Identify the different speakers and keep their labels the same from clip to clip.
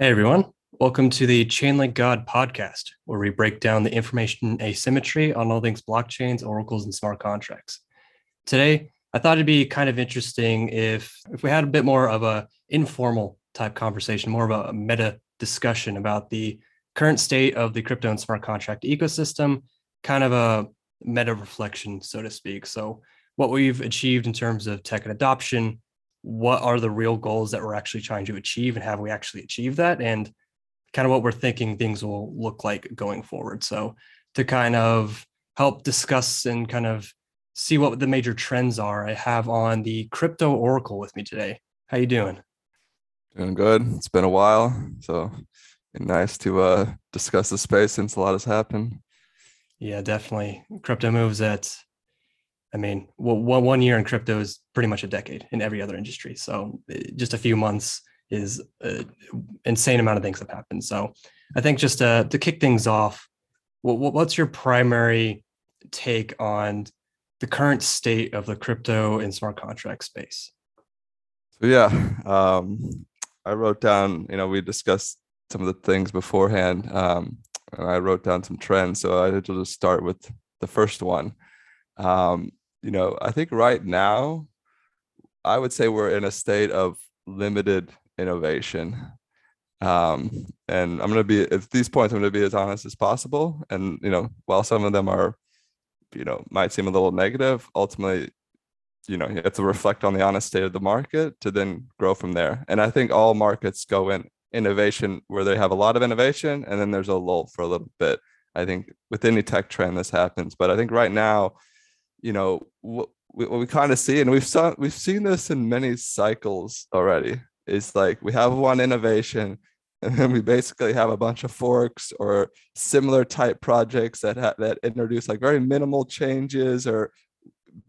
Speaker 1: Hey everyone, welcome to the Chainlink God podcast, where we break down the information asymmetry on all things blockchains, oracles, and smart contracts. Today, I thought it'd be kind of interesting if if we had a bit more of a informal type conversation, more of a meta discussion about the current state of the crypto and smart contract ecosystem, kind of a meta reflection, so to speak. So, what we've achieved in terms of tech and adoption, what are the real goals that we're actually trying to achieve and have we actually achieved that? And kind of what we're thinking things will look like going forward. So to kind of help discuss and kind of see what the major trends are i have on the crypto oracle with me today. How you doing?
Speaker 2: Doing good. It's been a while so nice to uh discuss the space since a lot has happened.
Speaker 1: Yeah definitely. Crypto moves at I mean, well, one year in crypto is pretty much a decade in every other industry. So eh, just a few months is an insane amount of things have happened. So I think just to, to kick things off, what's your primary take on the current state of the crypto and smart contract space?
Speaker 2: So yeah, um, I wrote down. You know, we discussed some of the things beforehand. Um, I wrote down some trends. So I will just start with the first one. Um, you know, I think right now, I would say we're in a state of limited innovation. Um, and I'm going to be, at these points, I'm going to be as honest as possible. And, you know, while some of them are, you know, might seem a little negative, ultimately, you know, you have to reflect on the honest state of the market to then grow from there. And I think all markets go in innovation where they have a lot of innovation and then there's a lull for a little bit. I think with any tech trend this happens. But I think right now, you know what we, we kind of see and we've saw we've seen this in many cycles already it's like we have one innovation and then we basically have a bunch of forks or similar type projects that ha- that introduce like very minimal changes or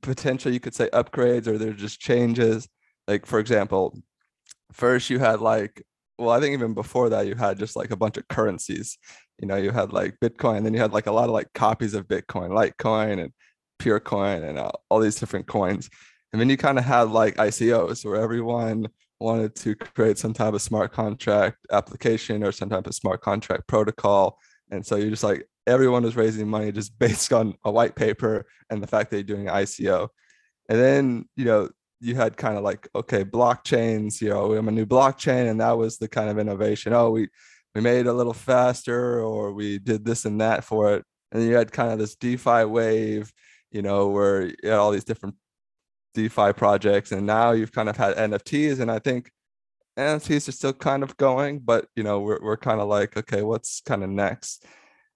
Speaker 2: potentially you could say upgrades or they're just changes. Like for example first you had like well i think even before that you had just like a bunch of currencies. You know you had like bitcoin and then you had like a lot of like copies of bitcoin litecoin and Peercoin and uh, all these different coins. And then you kind of had like icos where everyone wanted to create some type of smart contract application or some type of smart contract protocol. And so you're just like everyone was raising money just based on a white paper and the fact that you're doing an ico and then you know you had kind of like okay blockchains you know we have a new blockchain and that was the kind of innovation. Oh we we made it a little faster or we did this and that for it. And you had kind of this defi wave you know, where you had all these different DeFi projects, and now you've kind of had NFTs, and I think NFTs are still kind of going, but you know, we're we're kind of like, okay, what's kind of next?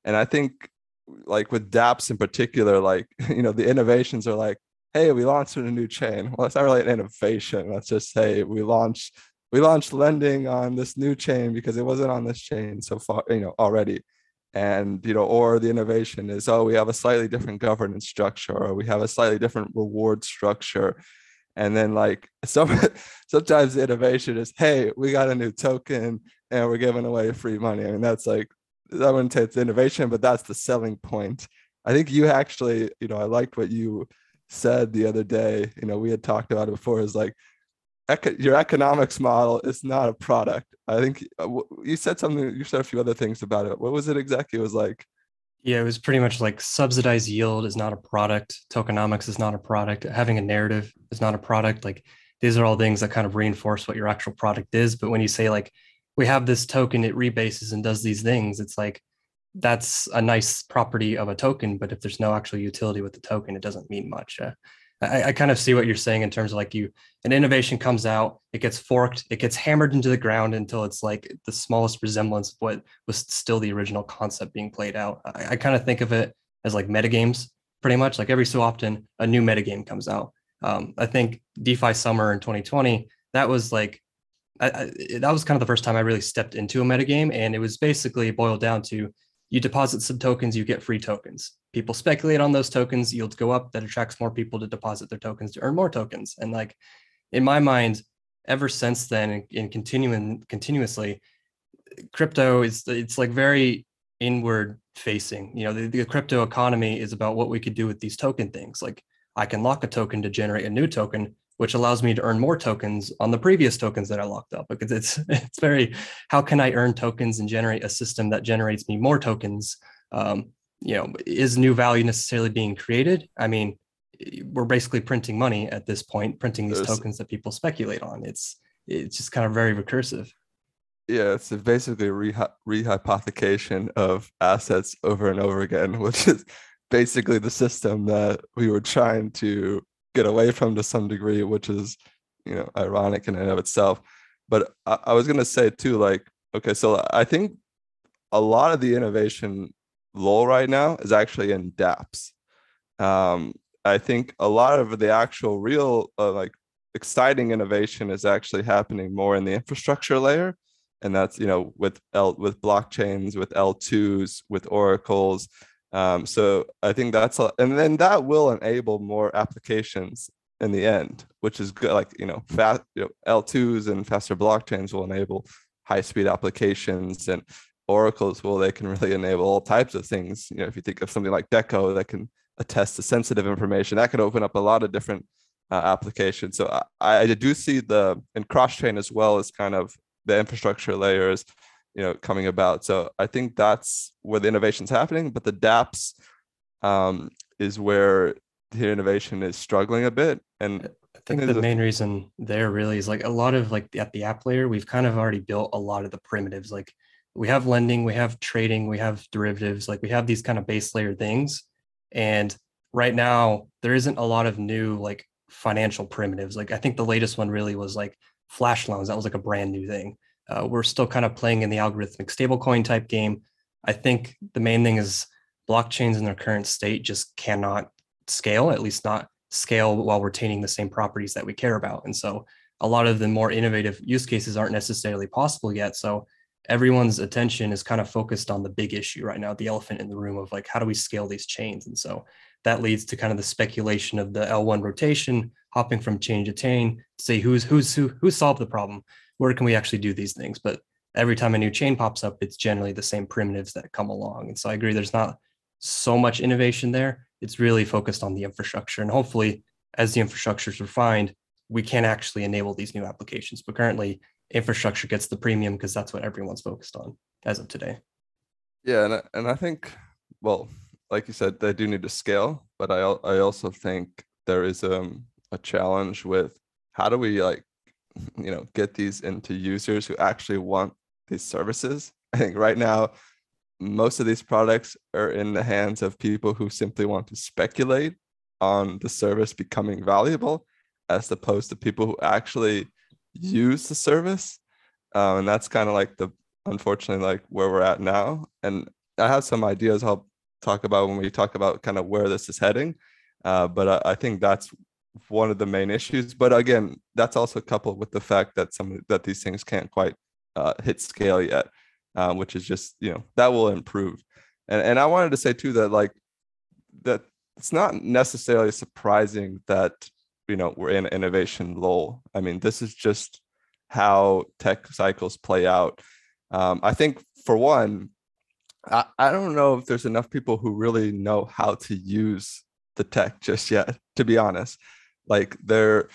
Speaker 2: And I think like with dApps in particular, like you know, the innovations are like, hey, we launched a new chain. Well, it's not really an innovation. Let's just say we launched we launched lending on this new chain because it wasn't on this chain so far, you know, already and you know or the innovation is oh we have a slightly different governance structure or we have a slightly different reward structure. And then like some sometimes the innovation is hey we got a new token and we're giving away free money. I mean that's like i wouldn't say it's innovation but that's the selling point. I think you actually you know i liked what you said the other day. You know we had talked about it before. Is like eco- your economics model is not a product. I think uh, you said something. You said a few other things about it. What was it exactly? It was like.
Speaker 1: Yeah, it was pretty much like subsidized yield is not a product. Tokenomics is not a product. Having a narrative is not a product. Like these are all things that kind of reinforce what your actual product is. But when you say like we have this token, it rebases and does these things, it's like that's a nice property of a token. But if there's no actual utility with the token, it doesn't mean much. Uh, I, I, kind of see what you're saying in terms of like you an innovation comes out, it gets forked, it gets hammered into the ground until it's like the smallest resemblance of what was still the original concept being played out. I, I kind of think of it as like metagames, pretty much. Like every so often, a new metagame comes out. Um, I think DeFi Summer in 2020, that was like I, I, that was kind of the first time I really stepped into a metagame, and it was basically boiled down to you deposit some tokens, you get free tokens people speculate on those tokens, yields go up, that attracts more people to deposit their tokens to earn more tokens. And like in my mind, ever since then and continuing continuously, crypto is it's like very inward facing. You know, the, the crypto economy is about what we could do with these token things. Like I can lock a token to generate a new token, which allows me to earn more tokens on the previous tokens that I locked up. Because it's it's very how can I earn tokens and generate a system that generates me more tokens? Um, you know, is new value necessarily being created? I mean, we're basically printing money at this point, printing these There's, tokens that people speculate on. It's it's just kind of very recursive.
Speaker 2: Yeah, it's basically re rehypothecation of assets over and over again, which is basically the system that we were trying to get away from to some degree, which is you know ironic in and of itself. But I, I was gonna say too, like, okay, so I think a lot of the innovation lull right now is actually in DApps. Um, I think a lot of the actual real uh, like exciting innovation is actually happening more in the infrastructure layer, and that's you know with L with blockchains, with L2s, with oracles. Um, so I think that's a, and then that will enable more applications in the end, which is good. Like you know, fast you know, L2s and faster blockchains will enable high speed applications and oracles well they can really enable all types of things you know if you think of something like DECO that can attest to sensitive information that could open up a lot of different uh, applications so I, I do see the and cross chain as well as kind of the infrastructure layers you know coming about so i think that's where the innovation's happening but the dapps um, is where the innovation is struggling a bit and
Speaker 1: I think the main reason there really is like a lot of like at the app layer, we've kind of already built a lot of the primitives. Like we have lending, we have trading, we have derivatives, like we have these kind of base layer things. And right now, there isn't a lot of new like financial primitives. Like I think the latest one really was like flash loans. That was like a brand new thing. Uh, we're still kind of playing in the algorithmic stablecoin type game. I think the main thing is blockchains in their current state just cannot scale, at least not scale while retaining the same properties that we care about. And so a lot of the more innovative use cases aren't necessarily possible yet. So everyone's attention is kind of focused on the big issue right now, the elephant in the room of like, how do we scale these chains? And so that leads to kind of the speculation of the L1 rotation, hopping from chain to chain, say who's who's who who's solved the problem, where can we actually do these things? But every time a new chain pops up, it's generally the same primitives that come along. And so I agree, there's not so much innovation there. It's really focused on the infrastructure, and hopefully, as the infrastructure is refined, we can actually enable these new applications. But currently, infrastructure gets the premium because that's what everyone's focused on as of today.
Speaker 2: Yeah, and I, and I think, well, like you said, they do need to scale, but I I also think there is um, a challenge with how do we like, you know, get these into users who actually want these services. I think right now, most of these products are in the hands of people who simply want to speculate on the service becoming valuable, as opposed to people who actually use the service. Um, and that's kind of like the unfortunately like where we're at now. And i have some ideas i'll talk about when we talk about kind of where this is heading. Uh, but I, I, think that's one of the main issues but again that's also coupled with the fact that some that these things can't quite uh, hit scale yet uh, which is just you know that will improve. And and i wanted to say too that like that it's not necessarily surprising that you know we're in innovation lull. I mean this is just how tech cycles play out. Um, i think for one I, I don't know if there's enough people who really know how to use the tech just yet to be honest like they're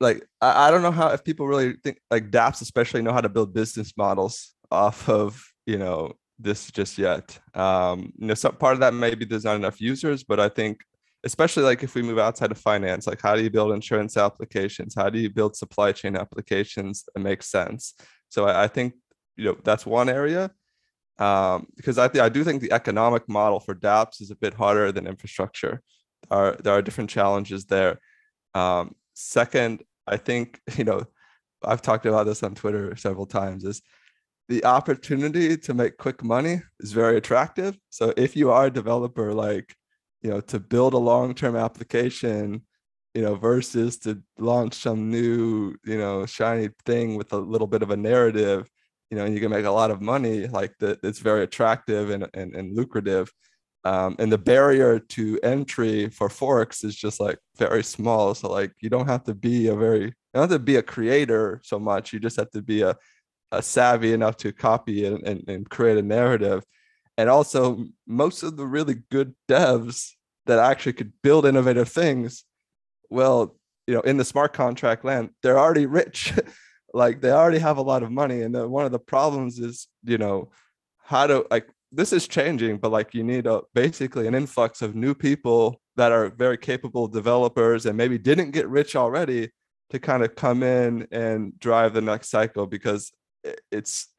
Speaker 2: like I, I don't know how if people really think like dapps especially know how to build business models off of you know this just yet. Um you know some part of that maybe there's not enough users but i think especially like if we move outside of finance like how do you build insurance applications? How do you build supply chain applications that make sense? So i, I think you know that's one area. Um, because I, th- I do think the economic model for dapps is a bit harder than infrastructure. There are, there are different challenges there um, second i think you know i've talked about this on twitter several times is the opportunity to make quick money is very attractive. So if you are a developer like you know to build a long-term application you know versus to launch some new you know shiny thing with a little bit of a narrative you know and you can make a lot of money like that it's very attractive and, and, and lucrative um, and the barrier to entry for forks is just like very small. So like you don't have to be a very you don't have to be a creator so much. You just have to be a, a savvy enough to copy and, and, and create a narrative. And also most of the really good devs that actually could build innovative things well you know in the smart contract land they're already rich. Like they already have a lot of money. And the, one of the problems is you know how to like this is changing but like you need a basically an influx of new people that are very capable developers and maybe didn't get rich already to kind of come in and drive the next cycle because it's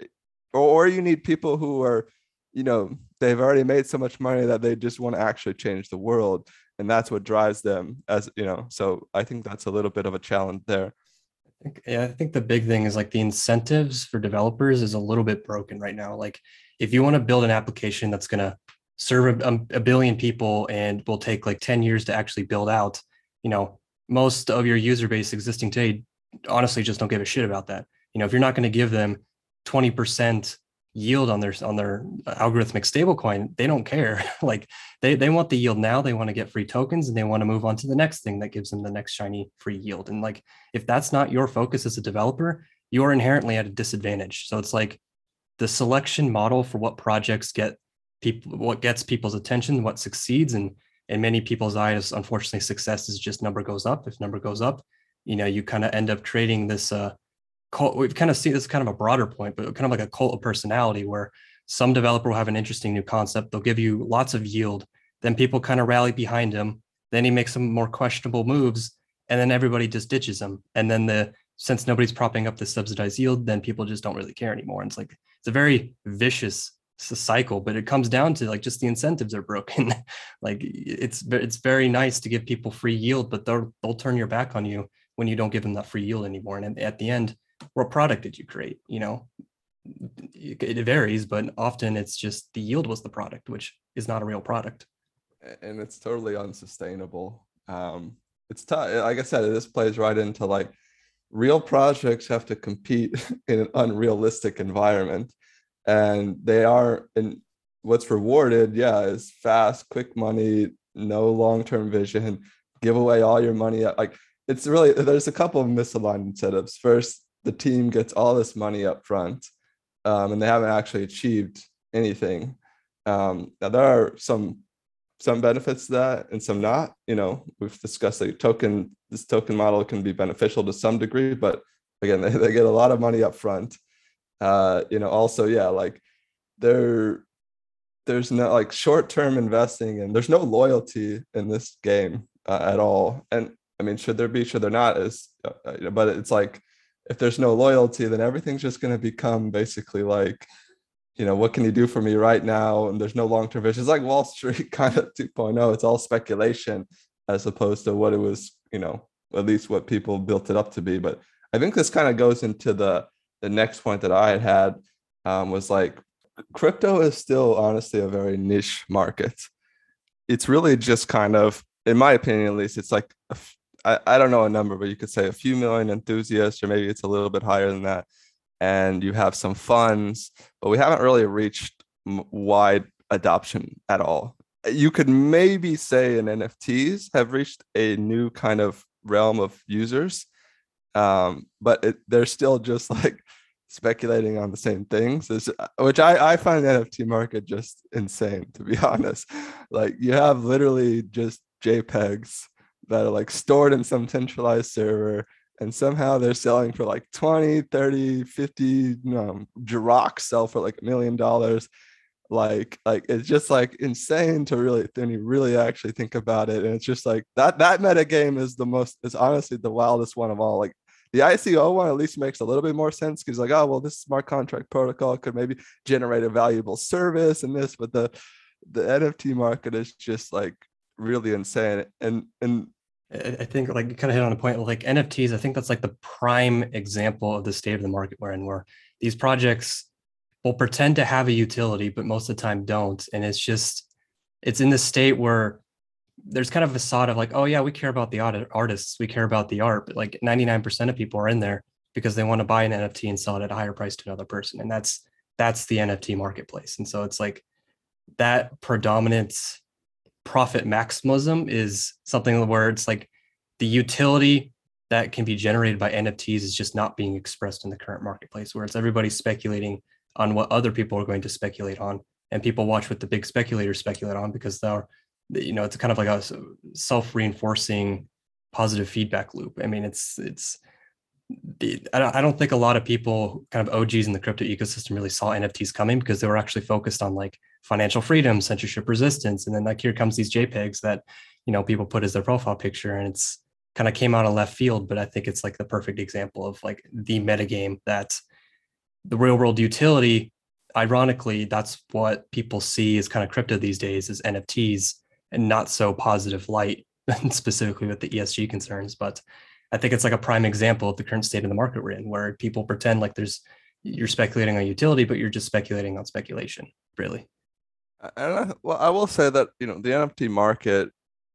Speaker 2: or you need people who are you know they've already made so much money that they just want to actually change the world and that's what drives them as you know so i think that's a little bit of a challenge there
Speaker 1: yeah, I think the big thing is like the incentives for developers is a little bit broken right now. Like, if you want to build an application that's going to serve a, um, a, billion people and will take like 10 years to actually build out, you know, most of your user base existing today honestly just don't give a shit about that. You know, if you're not going to give them 20% yield on their on their algorithmic stablecoin, they don't care. like they they want the yield now. They want to get free tokens and they want to move on to the next thing that gives them the next shiny free yield. And like if that's not your focus as a developer, you're inherently at a disadvantage. So it's like the selection model for what projects get people what gets people's attention, what succeeds and in many people's eyes, unfortunately, success is just number goes up. If number goes up, you know, you kind of end up trading this uh cult, we've kind of seen this kind of a broader point, but kind of like a cult of personality where some developer will have an interesting new concept. They'll give you lots of yield. Then people kind of rally behind him. Then he makes some more questionable moves. And then everybody just ditches him. And then the since nobody's propping up the subsidized yield, then people just don't really care anymore. And it's like it's a very vicious cycle, but it comes down to like just the incentives are broken. like it's it's very nice to give people free yield, but they'll they'll turn your back on you when you don't give them that free yield anymore. And at the end, what product did you create you know it varies but often it's just the yield was the product which is not a real product
Speaker 2: and it's totally unsustainable um it's tough like i said this plays right into like real projects have to compete in an unrealistic environment and they are and what's rewarded yeah is fast quick money no long-term vision give away all your money like it's really there's a couple of misaligned incentives first the team gets all this money up front um, and they haven't actually achieved anything. Um, now there are some some benefits to that and some not. You know, we've discussed the token. This token model can be beneficial to some degree, but again, they, they get a lot of money up front. Uh, you know, also, yeah, like there, there's no like short-term investing and there's no loyalty in this game uh, at all. And I mean, should there be? Should there not? Is uh, but it's like if there's no loyalty, then everything's just going to become basically like, you know, what can you do for me right now? And there's no long term vision. It's like Wall Street kind of 2.0. It's all speculation as opposed to what it was, you know, at least what people built it up to be. But I think this kind of goes into the the next point that I had had um, was like crypto is still honestly a very niche market. It's really just kind of, in my opinion at least, it's like I, I don't know a number, but you could say a few million enthusiasts, or maybe it's a little bit higher than that. And you have some funds, but we haven't really reached wide adoption at all. You could maybe say in NFTs have reached a new kind of realm of users, um, but it, they're still just like speculating on the same things, which I, I find the NFT market just insane, to be honest. Like you have literally just JPEGs that are like stored in some centralized server and somehow they're selling for like 20 30 50 um, Girox sell for like a million dollars. Like like it's just like insane to really when you really actually think about it and it's just like that that meta game is the most is honestly the wildest one of all. Like the ICO one at least makes a little bit more sense because like oh well this smart contract protocol could maybe generate a valuable service and this but the the NFT market is just like really insane and and
Speaker 1: I think like you kind of hit on a point like NFTs. I think that's like the prime example of the state of the market we're in, where these projects will pretend to have a utility, but most of the time don't. And it's just, it's in the state where there's kind of a facade of like, oh yeah, we care about the artists, we care about the art, but like 99% of people are in there because they want to buy an NFT and sell it at a higher price to another person, and that's that's the NFT marketplace. And so it's like that predominant profit maximism is something where it's like the utility that can be generated by NFTs is just not being expressed in the current marketplace, where it's everybody speculating on what other people are going to speculate on, and people watch what the big speculators speculate on because they're, you know, it's kind of like a self-reinforcing positive feedback loop. I mean, it's it's I don't think a lot of people, kind of OGs in the crypto ecosystem, really saw NFTs coming because they were actually focused on like financial freedom, censorship resistance, and then like here comes these JPEGs that you know people put as their profile picture, and it's kind of came out of left field. But I think it's like the perfect example of like the metagame that the real world utility. Ironically, that's what people see as kind of crypto these days is NFTs, and not so positive light, specifically with the ESG concerns, but I think it's like a prime example of the current state of the market we're in, where people pretend like there's you're speculating on utility, but you're just speculating on speculation, really.
Speaker 2: I, well, I will say that you know the NFT market.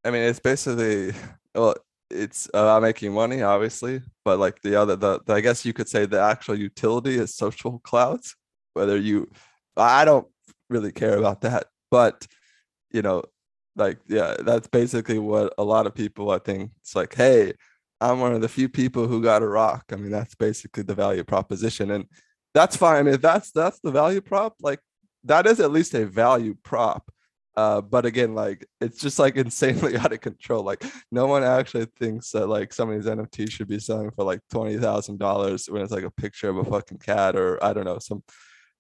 Speaker 2: I mean, it's basically well, it's about making money, obviously, but like the other, the, the I guess you could say the actual utility is social clouds. Whether you, I don't really care about that, but you know, like yeah, that's basically what a lot of people I think. It's like, hey, I'm one of the few people who got a rock. I mean, that's basically the value proposition. And that's fine. If that's that's the value prop, like that is at least a value prop. Uh, but again, like it's just like insanely out of control. Like no one actually thinks that like some of these NFTs should be selling for like twenty thousand dollars when it's like a picture of a fucking cat or I don't know some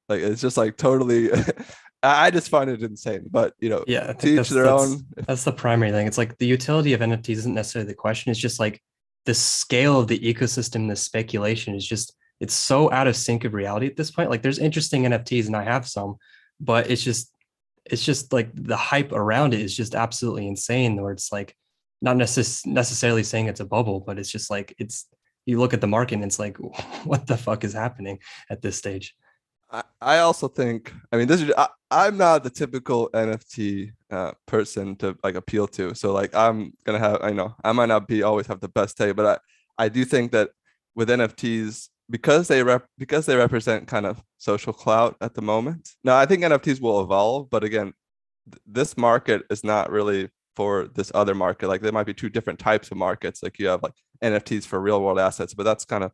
Speaker 2: like it's just like totally I just find it insane. But you know,
Speaker 1: yeah, teach their that's, own. That's the primary thing. It's like the utility of NFTs isn't necessarily the question. It's just like the scale of the ecosystem, the speculation is just it's so out of sync of reality at this point. Like there's interesting NFTs and I have some, but it's just it's just like the hype around it is just absolutely insane. Where it's like not necess- necessarily saying it's a bubble, but it's just like it's you look at the market and it's like what the fuck is happening at this stage.
Speaker 2: I also think, I mean, this is, I, am not the typical NFT uh, person to like appeal to. So like, I'm gonna have, I know I might not be always have the best take, but I, I do think that with NFTs, because they rep, because they represent kind of social clout at the moment. Now I think NFTs will evolve, but again, th- this market is not really for this other market. Like there might be two different types of markets. Like you have like NFTs for real world assets, but that's kind of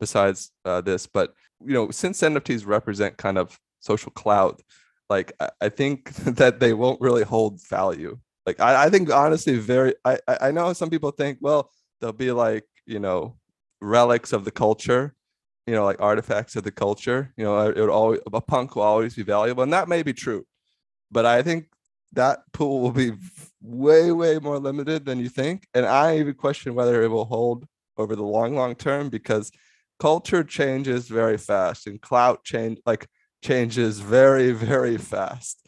Speaker 2: besides uh, this. But you know, since NFTs represent kind of social clout, like I, I think that they won't really hold value. Like I, I think honestly, very I I know some people think, well, they'll be like, you know, relics of the culture, you know, like artifacts of the culture. You know, it would always a punk will always be valuable, and that may be true. But I think that pool will be way, way more limited than you think. And I even question whether it will hold over the long, long term because culture changes very fast and clout change like changes very very fast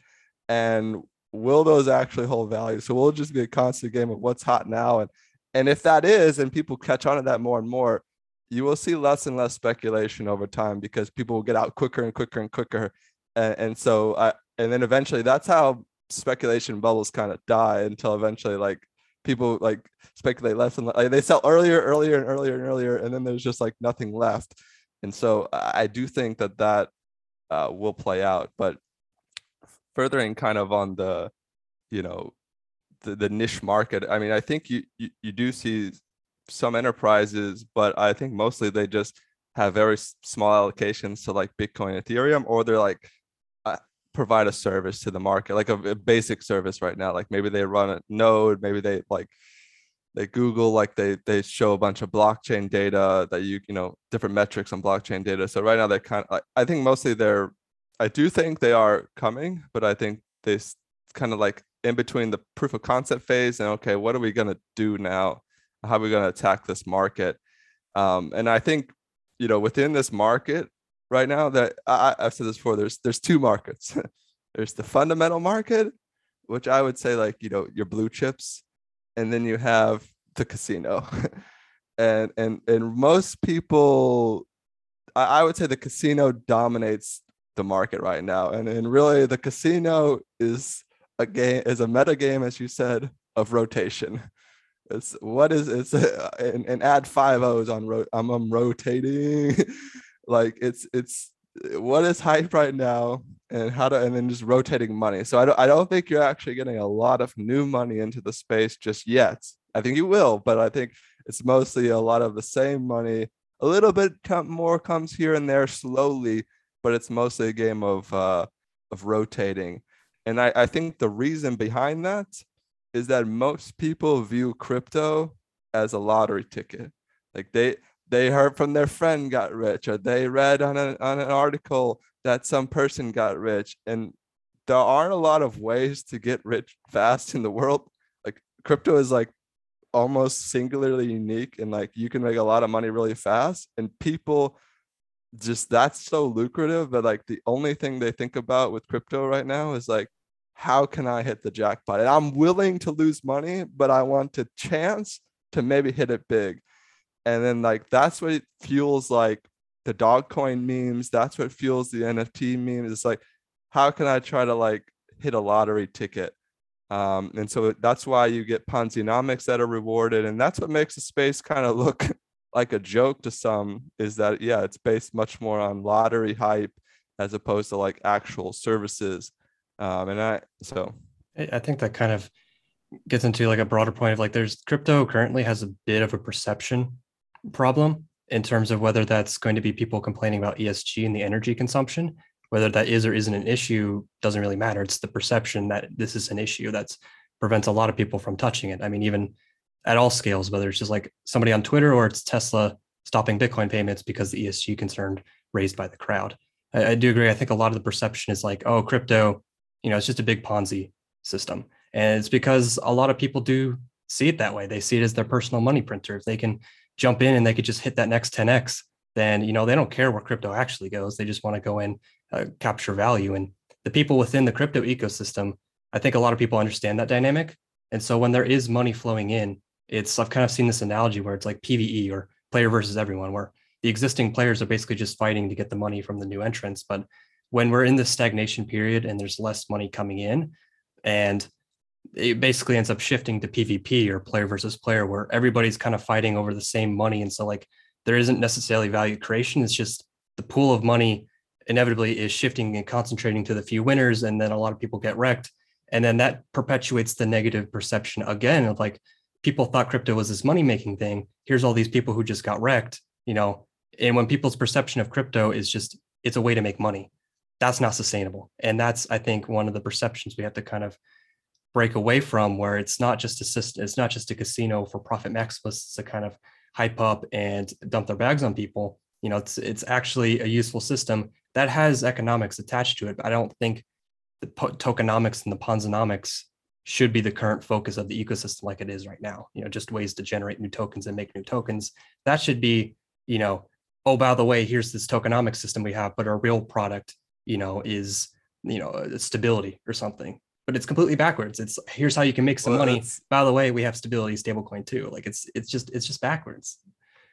Speaker 2: and will those actually hold value so we'll just be a constant game of what's hot now and and if that is and people catch on to that more and more you will see less and less speculation over time because people will get out quicker and quicker and quicker and, and so i and then eventually that's how speculation bubbles kind of die until eventually like people like speculate less and less. Like, they sell earlier, earlier, and earlier and earlier, and then there's just like nothing left. And so I do think that that uh, will play out. But furthering kind of on the, you know, the, the niche market. I mean, I think you, you you do see some enterprises, but I think mostly they just have very small allocations to like Bitcoin, Ethereum, or they're like uh, provide a service to the market, like a, a, basic service right now. Like maybe they run a node, maybe they like they Google, like they they show a bunch of blockchain data that you you know different metrics on blockchain data. So right now they kind of I think mostly they're I do think they are coming, but I think they kind of like in between the proof of concept phase and okay, what are we gonna do now? How are we gonna attack this market? Um, and I think you know within this market right now that I, I've said this before. There's there's two markets. there's the fundamental market, which I would say like you know your blue chips, and then you have the casino, and and and most people, I, I would say the casino dominates the market right now, and and really the casino is a game is a meta game as you said of rotation. It's what is it's uh, and, and add five O's on I'm, I'm rotating like it's it's what is hype right now and how to and then just rotating money. So I don't I don't think you're actually getting a lot of new money into the space just yet. I think you will, but I think it's mostly a lot of the same money. A little bit more comes here and there slowly, but it's mostly a game of uh, of rotating. And I, I think the reason behind that is that most people view crypto as a lottery ticket. Like they they heard from their friend got rich, or they read on, a, on an article that some person got rich. And there aren't a lot of ways to get rich fast in the world. Like crypto is like almost singularly unique and like you can make a lot of money really fast and people just that's so lucrative that like the only thing they think about with crypto right now is like how can i hit the jackpot? And i'm willing to lose money but i want a chance to maybe hit it big. And then like that's what fuels like the Dogecoin memes. That's what fuels the nft memes. It's like how can i try to like hit a lottery ticket? Um, and so that's why you get Ponzi-nomics that are rewarded. And that's what makes the space kind of look like a joke to some is that, yeah, it's based much more on lottery hype as opposed to like actual services. Um, and I, so
Speaker 1: I think that kind of gets into like a broader point of like there's crypto currently has a bit of a perception problem in terms of whether that's going to be people complaining about ESG and the energy consumption whether that is or isn't an issue doesn't really matter. It's the perception that this is an issue that prevents a lot of people from touching it. I mean, even at all scales, whether it's just like somebody on Twitter or it's Tesla stopping Bitcoin payments because the ESG concern raised by the crowd. I, I do agree. I think a lot of the perception is like, oh, crypto, you know, it's just a big Ponzi system. And it's because a lot of people do see it that way. They see it as their personal money printer. If they can jump in and they could just hit that next 10x, then you know they don't care where crypto actually goes. They just want to go in uh, capture value. And the people within the crypto ecosystem, I think a lot of people understand that dynamic. And so when there is money flowing in, it's I've kind of seen this analogy where it's like PVE or player versus everyone, where the existing players are basically just fighting to get the money from the new entrants. But when we're in this stagnation period and there's less money coming in, and it basically ends up shifting to PvP or player versus player, where everybody's kind of fighting over the same money. And so like there isn't necessarily value creation. It's just the pool of money inevitably is shifting and concentrating to the few winners and then a lot of people get wrecked and then that perpetuates the negative perception again of like people thought crypto was this money making thing here's all these people who just got wrecked you know and when people's perception of crypto is just it's a way to make money that's not sustainable and that's i think one of the perceptions we have to kind of break away from where it's not just a system it's not just a casino for profit maximalists to kind of hype up and dump their bags on people you know it's it's actually a useful system that has economics attached to it. But I don't think the tokenomics and the Ponzinomics should be the current focus of the ecosystem like it is right now. You know, just ways to generate new tokens and make new tokens. That should be, you know, oh, by the way, here's this tokenomic system we have, but our real product, you know, is, you know, uh, stability or something. But it's completely backwards. It's here's how you can make some well, money. By the way, we have stability stablecoin too. Like it's it's just it's just backwards.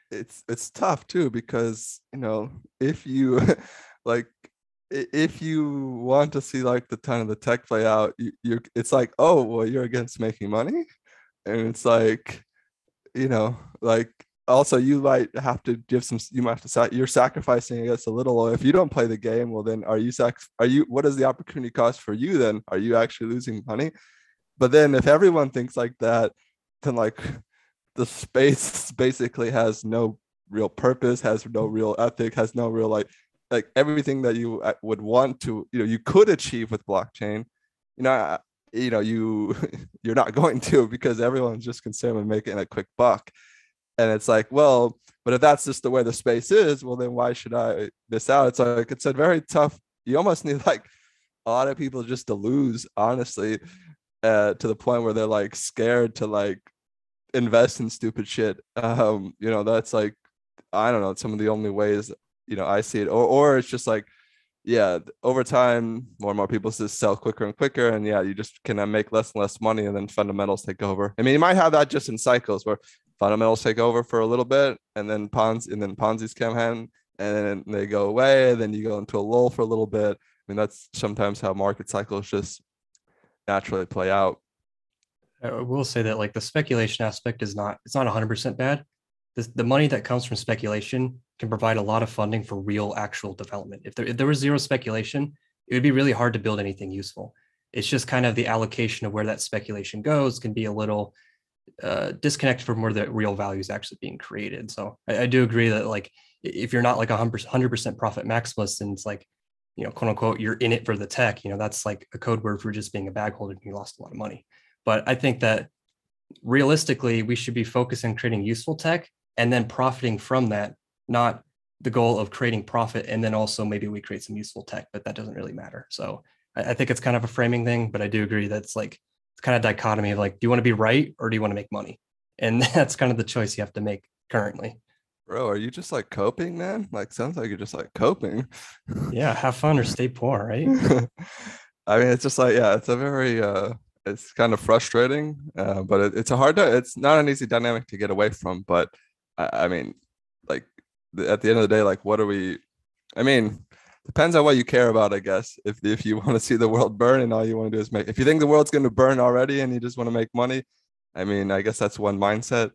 Speaker 2: It's it's tough too because you know if you like if you want to see like the ton of the tech play out, you, you're it's like, oh well, you're against making money, and it's like, you know, like also you might have to give some you might have to you're sacrificing i guess a little if you don't play the game well then are you sac are you what is the opportunity cost for you then? Are you actually losing money? But then if everyone thinks like that then like the space basically has no real purpose has no real ethic has no real like like everything that you uh, would want to you know you could achieve with blockchain. You know you know you you're not going to because everyone's just concerned with making a quick buck and it's like well but if that's just the way the space is well then why should i miss out? It's like it's a very tough you almost need like a lot of people just to lose honestly uh, to the point where they're like scared to like invest in stupid shit. Um you know that's like i don't know some of the only ways you know I see it, or or it's just like yeah, over time, more and more people just sell quicker and quicker, and yeah, you just can make less and less money, and then fundamentals take over. I mean, you might have that just in cycles where fundamentals take over for a little bit, and then Ponzi and then Ponzi's come in, and then they go away, and then you go into a lull for a little bit. I mean, that's sometimes how market cycles just naturally play out.
Speaker 1: I will say that like the speculation aspect is not it's not 100% bad the, the money that comes from speculation can provide a lot of funding for real actual development. If there, if there was zero speculation, it would be really hard to build anything useful. It's just kind of the allocation of where that speculation goes can be a little uh, disconnected from where the real value is actually being created. So I, I do agree that like if you're not like a hundred percent profit maximalist and it's like, you know, quote unquote, you're in it for the tech, you know, that's like a code word for just being a bag holder and you lost a lot of money. But I think that realistically, we should be focused on creating useful tech and then profiting from that, not the goal of creating profit and then also maybe we create some useful tech, but that doesn't really matter. So I, I think it's kind of a framing thing, but I do agree that's like it's kind of dichotomy of like, do you want to be right or do you want to make money? And that's kind of the choice you have to make currently.
Speaker 2: Bro, are you just like coping, man? Like sounds like you're just like coping.
Speaker 1: Yeah, have fun or stay poor, right?
Speaker 2: I mean, it's just like yeah, it's a very uh it's kind of frustrating, uh, but it, it's a hard it's not an easy dynamic to get away from. But I, I mean, like at the end of the day, like what are we? I mean, depends on what you care about, I guess. If if you want to see the world burn and all you want to do is make, if you think the world's going to burn already and you just want to make money, I mean, I guess that's one mindset.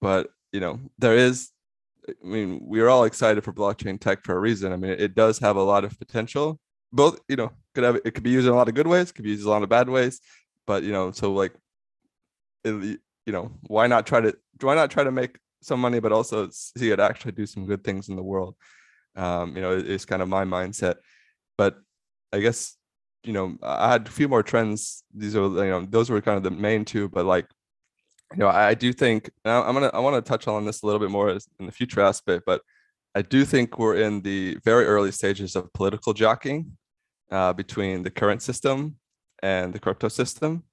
Speaker 2: But you know, there is. I mean, we're all excited for blockchain tech for a reason. I mean, it does have a lot of potential. Both, you know, could have it could be used in a lot of good ways, could be used in a lot of bad ways. But you know, so like, it, you know, why not try to why not try to make some money, but also see it actually do some good things in the world? Um, you know is kind of my mindset. But i guess you know i had a few more trends. These are you know those were kind of the main two but like you know i, I do think i'm gonna i want to touch on this a little bit more in the future aspect but i do think we're in the very early stages of political jockeying uh, between the current system and the crypto system.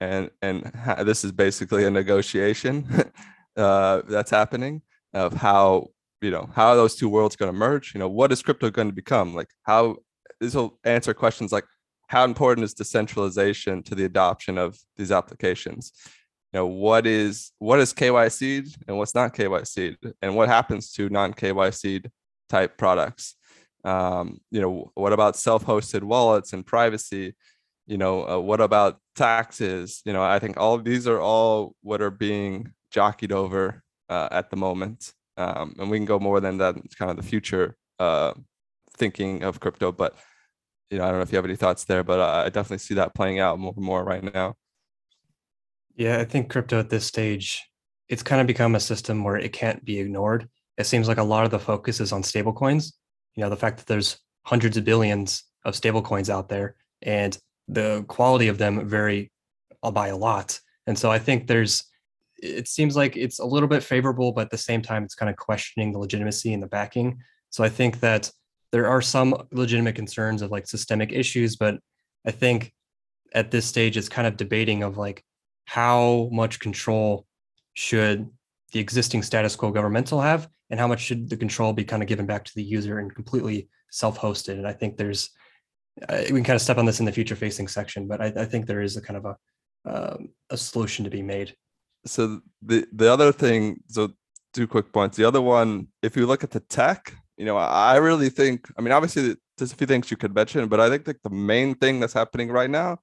Speaker 2: And and this is basically a negotiation uh, that's happening of how you know how are those two worlds going to merge? You know what is crypto going to become? Like how this will answer questions like how important is decentralization to the adoption of these applications? You know what is what is kyc and what's not kyc and what happens to non kyc type products? Um, you know what about self-hosted wallets and privacy? You know uh, what about taxes? You know i think all these are all what are being jockeyed over uh, at the moment um, and we can go more than that. It's kind of the future uh, thinking of crypto, but you know, I don't know if you have any thoughts there, but I definitely see that playing out more and more right now.
Speaker 1: Yeah, I think crypto at this stage, it's kind of become a system where it can't be ignored. It seems like a lot of the focus is on stablecoins. You know, the fact that there's hundreds of billions of stablecoins out there and the quality of them vary by a lot. And so I think there's it seems like it's a little bit favorable, but at the same time, it's kind of questioning the legitimacy and the backing. So I think that there are some legitimate concerns of like systemic issues, but I think at this stage, it's kind of debating of like how much control should the existing status quo governmental have, and how much should the control be kind of given back to the user and completely self-hosted. And I think there's uh, we can kind of step on this in the future facing section, but I, I think there is a kind of a um, a solution to be made
Speaker 2: so the the other thing so two quick points. The other one if you look at the tech you know i really think i mean obviously there's a few things you could mention but i think like the main thing that's happening right now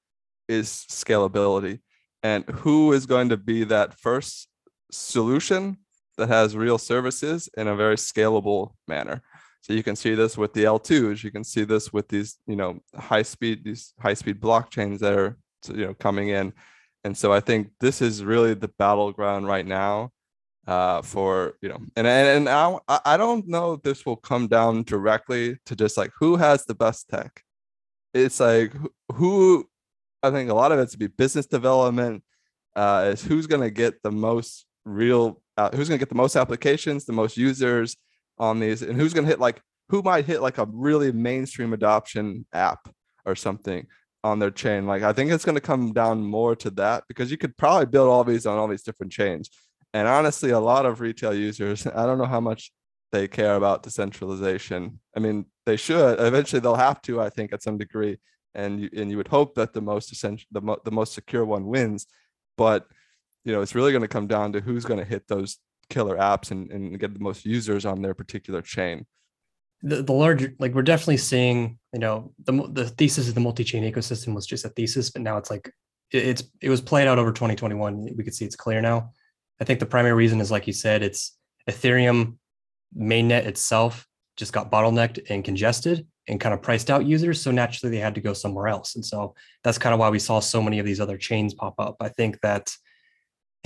Speaker 2: is scalability and who is going to be that first solution that has real services in a very scalable manner. So you can see this with the l2s you can see this with these you know high speed these high speed blockchains that are you know coming in and so I think this is really the battleground right now uh, for you know, and and, and I, I don't know if this will come down directly to just like who has the best tech. It's like who I think a lot of it's to be business development. Uh, is who's going to get the most real, uh, who's going to get the most applications, the most users on these, and who's going to hit like who might hit like a really mainstream adoption app or something on their chain. Like I think it's going to come down more to that because you could probably build all these on all these different chains. And honestly, a lot of retail users, I don't know how much they care about decentralization. I mean, they should. Eventually, they'll have to. I think at some degree, and you and you would hope that the most essential, the, mo- the most secure one wins. But you know, it's really going to come down to who's going to hit those killer apps and, and get the most users on their particular chain
Speaker 1: the, the larger like we're definitely seeing you know the the thesis of the multi-chain ecosystem was just a thesis but now it's like it, it's it was played out over 2021 we could see it's clear now. I think the primary reason is like you said it's ethereum mainnet itself just got bottlenecked and congested and kind of priced out users so naturally they had to go somewhere else. And so that's kind of why we saw so many of these other chains pop up. I think that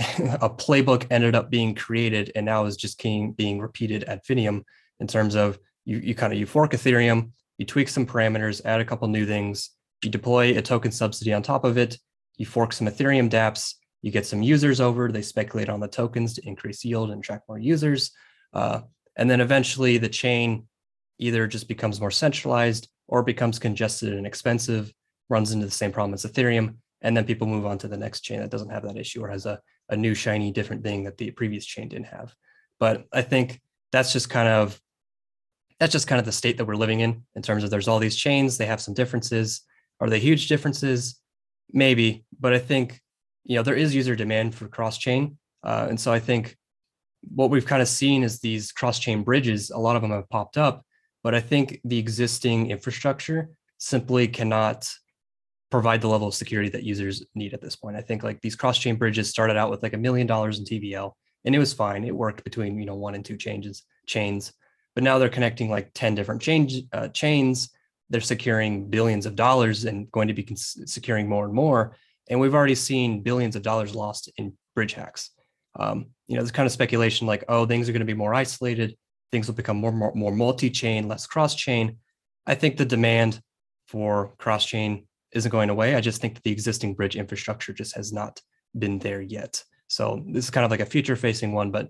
Speaker 1: a playbook ended up being created and now is just being, being repeated at Finium in terms of you, you kind of you fork Ethereum, you tweak some parameters, add a couple new things, you deploy a token subsidy on top of it, you fork some Ethereum dApps, You get some users over, they speculate on the tokens to increase yield and attract more users. Uh, and then eventually the chain either just becomes more centralized or becomes congested and expensive, runs into the same problem as Ethereum. And then people move on to the next chain that doesn't have that issue or has a, a new shiny different thing that the previous chain didn't have. But I think that's just kind of that's just kind of the state that we're living in in terms of there's all these chains, they have some differences. Are they huge differences? Maybe, but I think you know there is user demand for cross chain, uh, and so I think what we've kind of seen is these cross chain bridges. A lot of them have popped up, but I think the existing infrastructure simply cannot provide the level of security that users need at this point. I think like these cross chain bridges started out with like a million dollars in TVL, and it was fine. It worked between you know one and two changes chains, but now they're connecting like ten different change uh, chains. They're securing billions of dollars and going to be securing more and more. And we've already seen billions of dollars lost in bridge hacks. Um, you know, this kind of speculation like, oh, things are going to be more isolated. Things will become more, more, more multi-chain, less cross-chain. I think the demand for cross-chain isn't going away. I just think that the existing bridge infrastructure just has not been there yet. So this is kind of like a future-facing one, but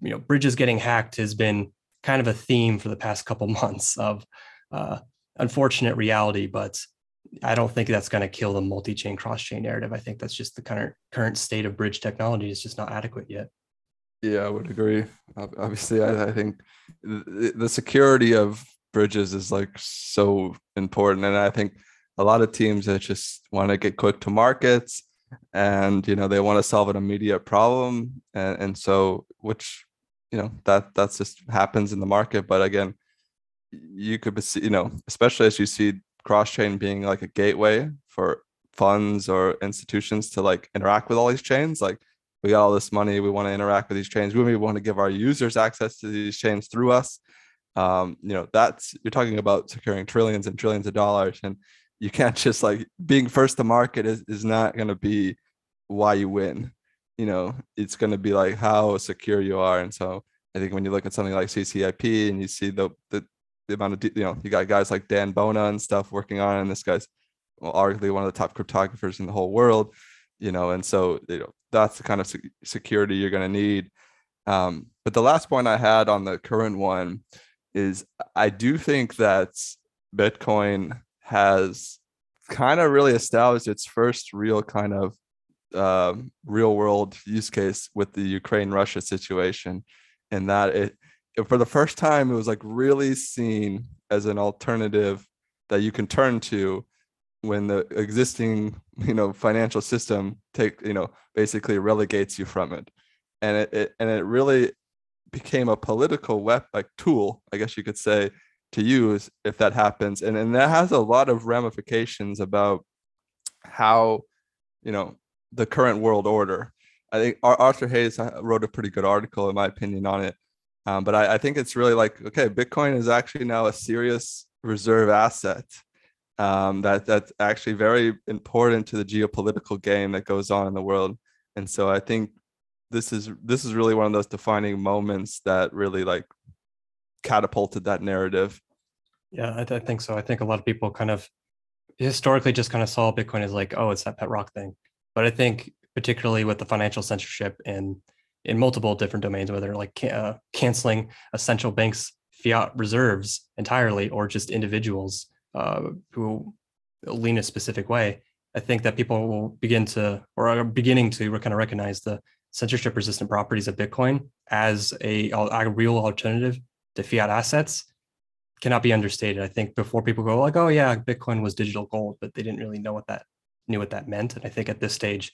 Speaker 1: you know, bridges getting hacked has been kind of a theme for the past couple months of uh, unfortunate reality. But I don't think that's going to kill the multi-chain cross-chain narrative. I think that's just the current current state of bridge technology is just not adequate yet.
Speaker 2: Yeah, I would agree. Obviously, I, I think the, security of bridges is like so important, and I think a lot of teams that just want to get quick to markets, and you know they want to solve an immediate problem, and and so which you know that that's just happens in the market. But again, you could see you know especially as you see cross chain being like a gateway for funds or institutions to like interact with all these chains like we got all this money we want to interact with these chains we want to give our users access to these chains through us um, you know that's you're talking about securing trillions and trillions of dollars and you can't just like being first to market is, is not going to be why you win you know it's going to be like how secure you are and so i think when you look at something like ccip and you see the the the amount of you know you got guys like Dan Boneh and stuff working on, and this guy's well, arguably one of the top cryptographers in the whole world, you know, and so you know that's the kind of security you're going to need. Um, but the last point I had on the current one is I do think that Bitcoin has kind of really established its first real kind of uh, real world use case with the Ukraine Russia situation, and that it for the first time, it was like really seen as an alternative that you can turn to when the existing you know financial system take you know basically relegates you from it. And it, it and it really became a political web like tool i guess you could say to use if that happens. And and that has a lot of ramifications about how you know the current world order i think arthur hayes uh, wrote a pretty good article in my opinion on it um, but I, I, think it's really like, okay, Bitcoin is actually now a serious reserve asset um, that that's actually very important to the geopolitical game that goes on in the world. And so I think this is this is really one of those defining moments that really like catapulted that narrative.
Speaker 1: Yeah, I, I think so. I think a lot of people kind of historically just kind of saw Bitcoin as like, oh, it's that pet rock thing. But I think particularly with the financial censorship and in multiple different domains, whether like uh, canceling essential bank's fiat reserves entirely or just individuals uh, who lean a specific way. I think that people will begin to, or are beginning to kind of recognize the censorship resistant properties of Bitcoin as a, a real alternative to fiat assets cannot be understated. I think before people go like, oh yeah, Bitcoin was digital gold, but they didn't really know what that knew what that meant. And I think at this stage,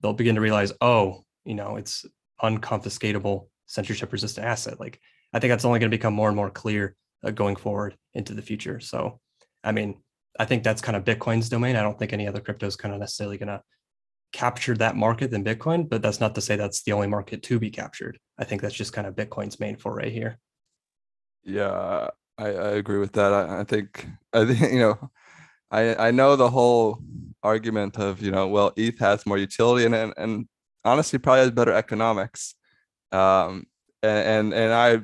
Speaker 1: they'll begin to realize, oh, you know, it's unconfiscatable censorship resistant asset. Like I think that's only going to become more and more clear uh, going forward into the future. So, I mean, I think that's kind of Bitcoin's domain. I don't think any other crypto is kind of necessarily going to capture that market than Bitcoin, but that's not to say that's the only market to be captured. I think that's just kind of Bitcoin's main foray here.
Speaker 2: Yeah, I, I agree with that. I, I think I think you know, I I know the whole argument of you know, well, ETH has more utility, and and, and honestly probably has better economics. Um, and, and, and I,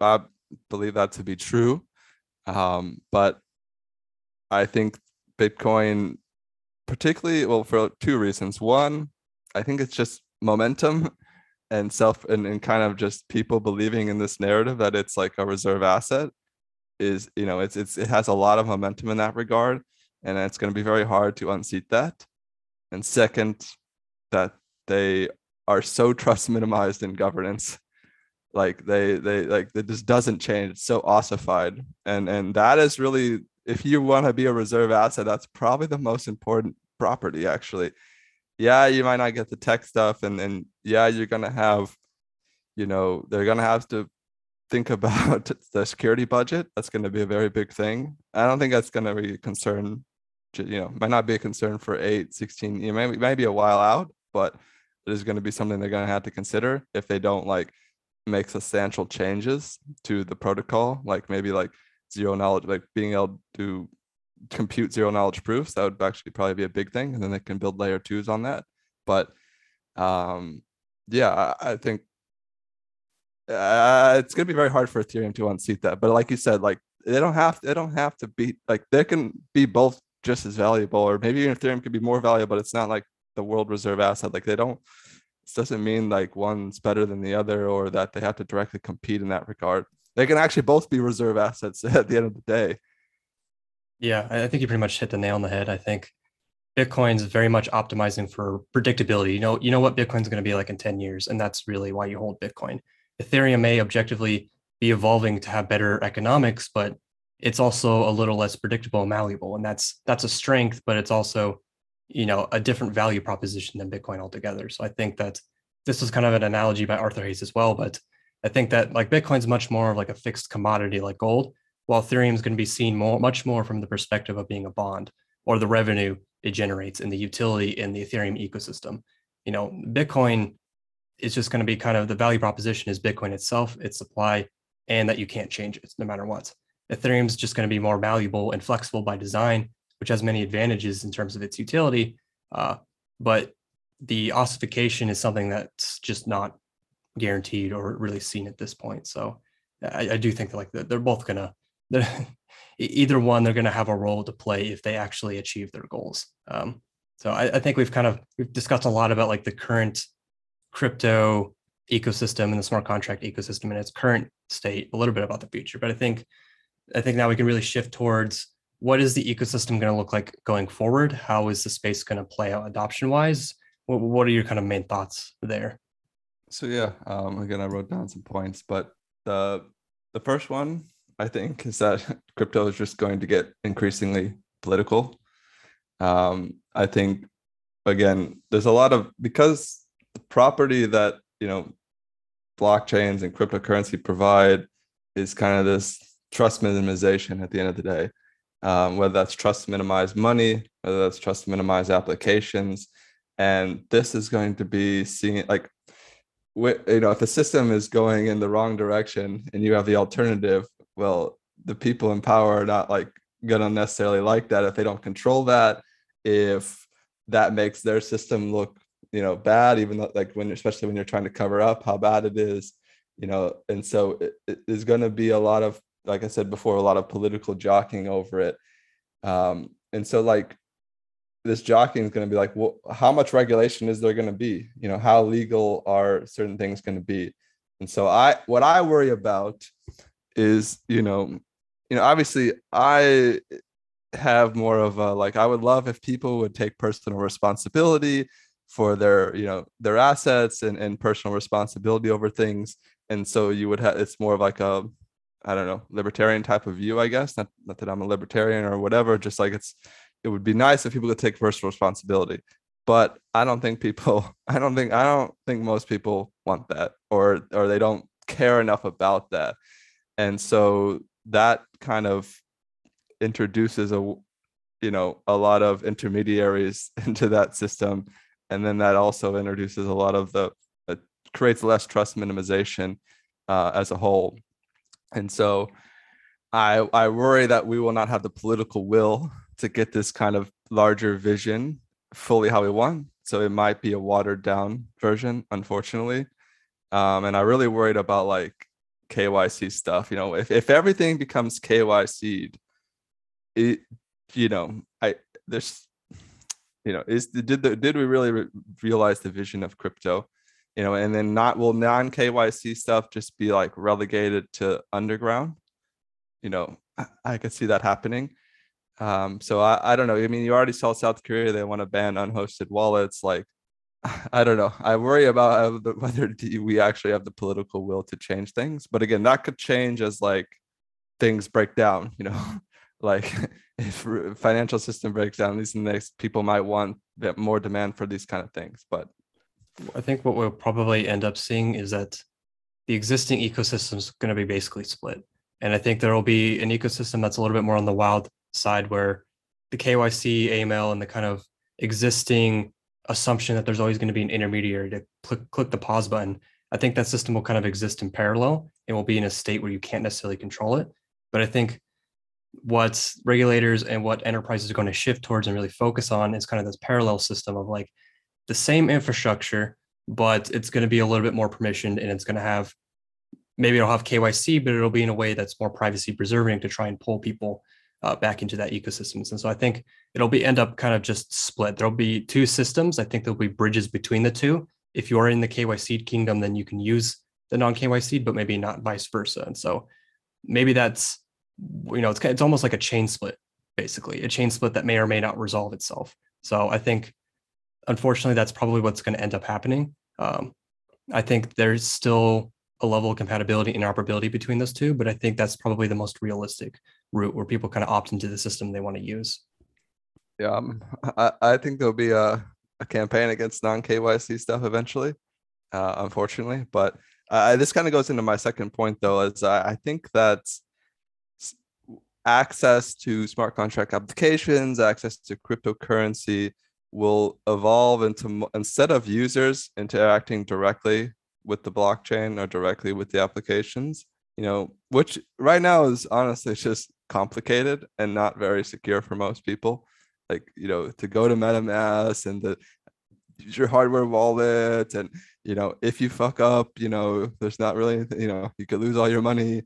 Speaker 2: I believe that to be true. Um, but I think Bitcoin, particularly, well, for two reasons. One, I think it's just momentum and self and, and kind of just people believing in this narrative that it's like a reserve asset is you know it's it's it has a lot of momentum in that regard and it's going to be very hard to unseat that. And second that they are so trust minimized in governance. Like they they like it just doesn't change. It's so ossified. And and that is really if you want to be a reserve asset that's probably the most important property actually. Yeah you might not get the tech stuff and then yeah you're gonna have you know they're gonna have to think about the security budget. That's going to be a very big thing. I don't think that's going to be a concern you know might not be a concern for 8 16 you know, maybe, maybe a while out but it is going to be something they're going to have to consider if they don't like make substantial changes to the protocol like maybe like zero knowledge like being able to compute zero knowledge proofs that would actually probably be a big thing and then they can build layer twos on that. But um yeah i, I think uh, it's going to be very hard for ethereum to unseat that but like you said like they don't have they don't have to be like they can be both just as valuable or maybe even ethereum could be more valuable but it's not like the world reserve asset like they don't this doesn't mean like one's better than the other or that they have to directly compete in that regard they can actually both be reserve assets at the end of the day
Speaker 1: yeah, I think you pretty much hit the nail on the head. I think Bitcoin's very much optimizing for predictability. You know, you know what Bitcoin's going to be like in 10 years, and that's really why you hold Bitcoin. Ethereum may objectively be evolving to have better economics, but it's also a little less predictable and malleable. And that's that's a strength, but it's also, you know, a different value proposition than Bitcoin altogether. So I think that this is kind of an analogy by Arthur Hayes as well. But I think that like Bitcoin's much more of like a fixed commodity like gold while Ethereum is going to be seen more, much more from the perspective of being a bond or the revenue it generates and the utility in the Ethereum ecosystem. You know, Bitcoin is just going to be kind of the value proposition is Bitcoin itself, its supply, and that you can't change it no matter what. Ethereum is just going to be more malleable and flexible by design, which has many advantages in terms of its utility. Uh, but the ossification is something that's just not guaranteed or really seen at this point. So I, I do think that like they're both going to either one they're going to have a role to play if they actually achieve their goals um, so I, I, think we've kind of we've discussed a lot about like the current crypto ecosystem and the smart contract ecosystem in its current state a little bit about the future but i think i think now we can really shift towards what is the ecosystem going to look like going forward? How is the space going to play out adoption wise what, what are your kind of main thoughts there?
Speaker 2: So yeah um, again i wrote down some points but the the first one I think, is that crypto is just going to get increasingly political. Um, I think, again, there's a lot of because the property that you know blockchains and cryptocurrency provide is kind of this trust minimization at the end of the day. Um, whether that's trust minimize money, whether that's trust minimize applications, and this is going to be seen like you know if the system is going in the wrong direction and you have the alternative well the people in power are not like gonna necessarily like that if they don't control that if that makes their system look you know bad even though like when especially when you're trying to cover up how bad it is you know and so it, it is going to be a lot of like i said before a lot of political jockeying over it. Um and so like this jockeying is going to be like well, how much regulation is there going to be? You know how legal are certain things going to be? And so i what i worry about is you know you know obviously i have more of a like i would love if people would take personal responsibility for their you know their assets and, and personal responsibility over things. And so you would have it's more of like a i don't know libertarian type of view i guess not, not that i'm a libertarian or whatever just like it's it would be nice if people could take personal responsibility. But i don't think people i don't think i don't think most people want that or or they don't care enough about that. And so that kind of introduces a you know a lot of intermediaries into that system. And then that also introduces a lot of the uh, creates less trust minimization uh, as a whole and so i i worry that we will not have the political will to get this kind of larger vision fully how we want so it might be a watered down version unfortunately um, and i really worried about like KYC stuff. You know, if, if everything becomes KYC, it you know, I there's you know is did the, did we really re- realize the vision of crypto you know and then not will non kyc stuff just be like relegated to underground? You know i, I could see that happening. Um so I, I don't know. I mean you already saw south korea they want to ban unhosted wallets like i don't know. I worry about whether we actually have the political will to change things but again that could change as like things break down you know? Like if financial system breaks down these next people might want more demand for these kind of things but
Speaker 1: i think what we'll probably end up seeing is that the existing ecosystem is going to be basically split. And i think there will be an ecosystem that's a little bit more on the wild side where the kyc aml and the kind of existing assumption that there's always going to be an intermediary to click, click the pause button i think that system will kind of exist in parallel It will be in a state where you can't necessarily control it. But i think what regulators and what enterprises are going to shift towards and really focus on is kind of this parallel system of like the same infrastructure, but it's going to be a little bit more permissioned and it's going to have maybe it'll have KYC, but it'll be in a way that's more privacy preserving to try and pull people uh, back into that ecosystem. And so I think it'll be end up kind of just split. There'll be two systems. I think there'll be bridges between the two. If you are in the KYC kingdom, then you can use the non KYC, but maybe not vice versa. And so maybe that's you know, it's it's almost like a chain split, basically, a chain split that may or may not resolve itself. So I think, unfortunately, that's probably what's going to end up happening. Um, I think there's still a level of compatibility interoperability between those two, but I think that's probably the most realistic route where people kind of opt into the system they want to use.
Speaker 2: Yeah, um, I, I think there'll be a, a campaign against non KYC stuff eventually, uh, unfortunately. But uh, this kind of goes into my second point, though, is I, I think that access to smart contract applications, access to cryptocurrency will evolve into instead of users interacting directly with the blockchain or directly with the applications, you know, which right now is honestly just complicated and not very secure for most people. Like, you know, to go to MetaMask and to use your hardware wallet and you know if you fuck up you know there's not really you know you could lose all your money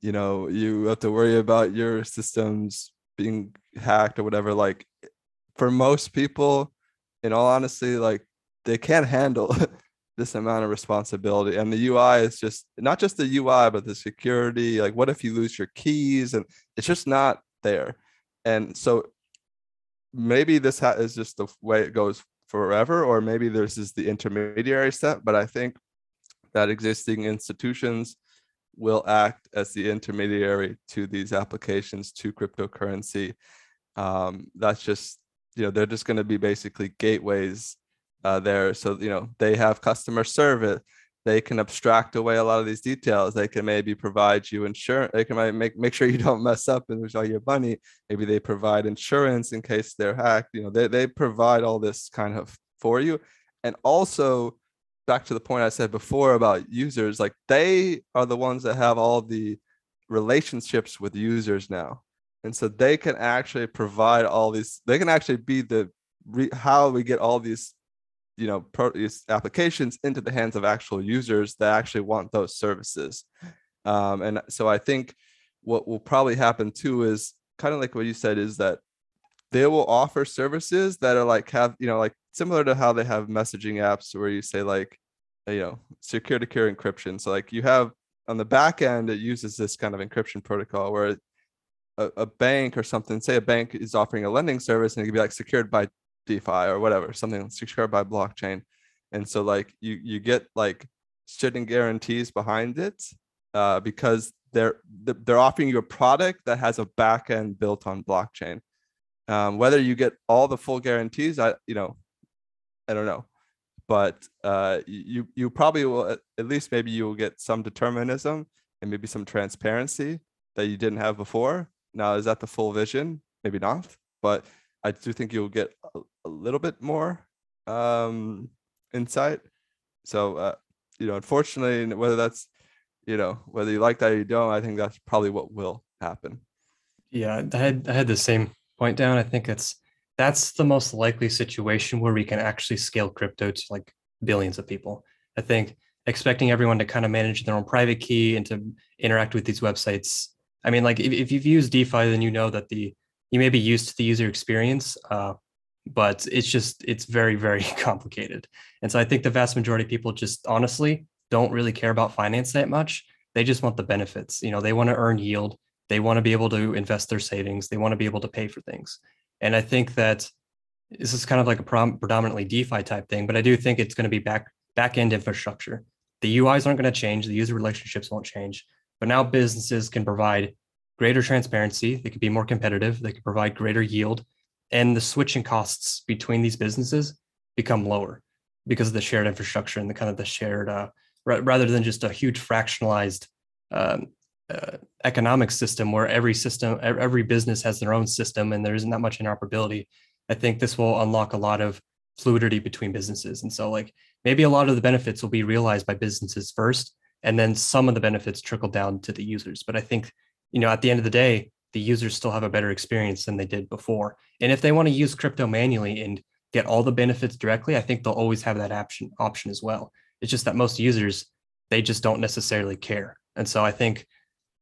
Speaker 2: you know you have to worry about your systems being hacked or whatever like for most people in all honesty like they can't handle this amount of responsibility. And the ui is just not just the ui but the security like what if you lose your keys? And it's just not there. And so maybe this ha- is just the way it goes forever or maybe this is the intermediary step but i think that existing institutions will act as the intermediary to these applications to cryptocurrency. Um, that's just, you know, they're just going to be basically gateways uh, there. So, you know, they have customer service. They can abstract away a lot of these details. They can maybe provide you insurance. They can make make sure you don't mess up and lose all your money. Maybe they provide insurance in case they're hacked. You know, they they provide all this kind of for you, and also back to the point I said before about users, like they are the ones that have all the relationships with users now. And so they can actually provide all these, they can actually be the re, how we get all these, you know, pro, these applications into the hands of actual users that actually want those services. Um, and so I think what will probably happen too is kind of like what you said is that they will offer services that are like have you know like similar to how they have messaging apps where you say like you know secure to secure encryption so like you have on the back end it uses this kind of encryption protocol where a, a bank or something say a bank is offering a lending service and it could be like secured by defi or whatever something secured by blockchain. And so like you you get like certain guarantees behind it uh, because they're they're offering you a product that has a back end built on blockchain. Um, whether you get all the full guarantees i you know I don't know, but uh, you you probably will at least maybe you will get some determinism and maybe some transparency that you didn't have before. Now is that the full vision? Maybe not, but I do think you'll get a, a little bit more um, insight. So uh, you know, unfortunately, whether that's you know whether you like that or you don't, I think that's probably what will happen.
Speaker 1: Yeah, I had I had the same point down. I think it's that's the most likely situation where we can actually scale crypto to like billions of people. I think expecting everyone to kind of manage their own private key and to interact with these websites. I mean, like if, if you've used DeFi, then you know that the you may be used to the user experience, uh, but it's just it's very very complicated. And so i think the vast majority of people just honestly don't really care about finance that much. They just want the benefits you know they want to earn yield. They want to be able to invest their savings. They want to be able to pay for things. And i think that this is kind of like a predominantly defi type thing but i do think it's going to be back back end infrastructure. The uis aren't going to change. The user relationships won't change but now businesses can provide greater transparency they can be more competitive they can provide greater yield and the switching costs between these businesses become lower because of the shared infrastructure and the kind of the shared uh, rather than just a huge fractionalized um, uh, economic system where every system every business has their own system and there isn't that much interoperability. I think this will unlock a lot of fluidity between businesses. And so like maybe a lot of the benefits will be realized by businesses first and then some of the benefits trickle down to the users but i think you know at the end of the day the users still have a better experience than they did before. And if they want to use crypto manually and get all the benefits directly, I think they'll always have that option option as well. It's just that most users they just don't necessarily care. And so I think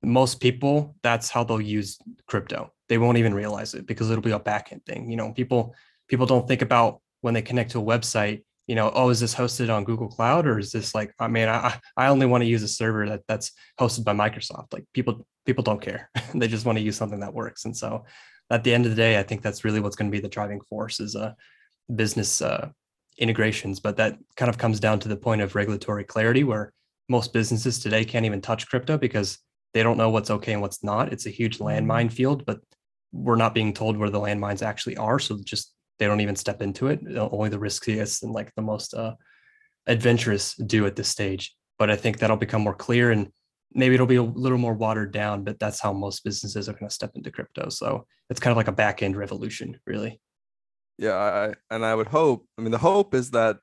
Speaker 1: most people that's how they'll use crypto. They won't even realize it because it'll be a backend thing. You know, people people don't think about when they connect to a website you know, oh, is this hosted on Google Cloud or is this like, I mean, I, I only want to use a server that that's hosted by Microsoft. Like people people don't care. they just want to use something that works. And so at the end of the day, I think that's really what's going to be the driving force is uh, business uh, integrations. But that kind of comes down to the point of regulatory clarity where most businesses today can't even touch crypto because they don't know what's okay and what's not. It's a huge mm-hmm. landmine field, but we're not being told where the landmines actually are. So just they don't even step into it. Only the riskiest and like the most uh, adventurous do at this stage. But I think that'll become more clear and maybe it'll be a little more watered down, but that's how most businesses are going to step into crypto. So it's kind of like a back end revolution, really.
Speaker 2: Yeah, I, and I would hope. I mean, the hope is that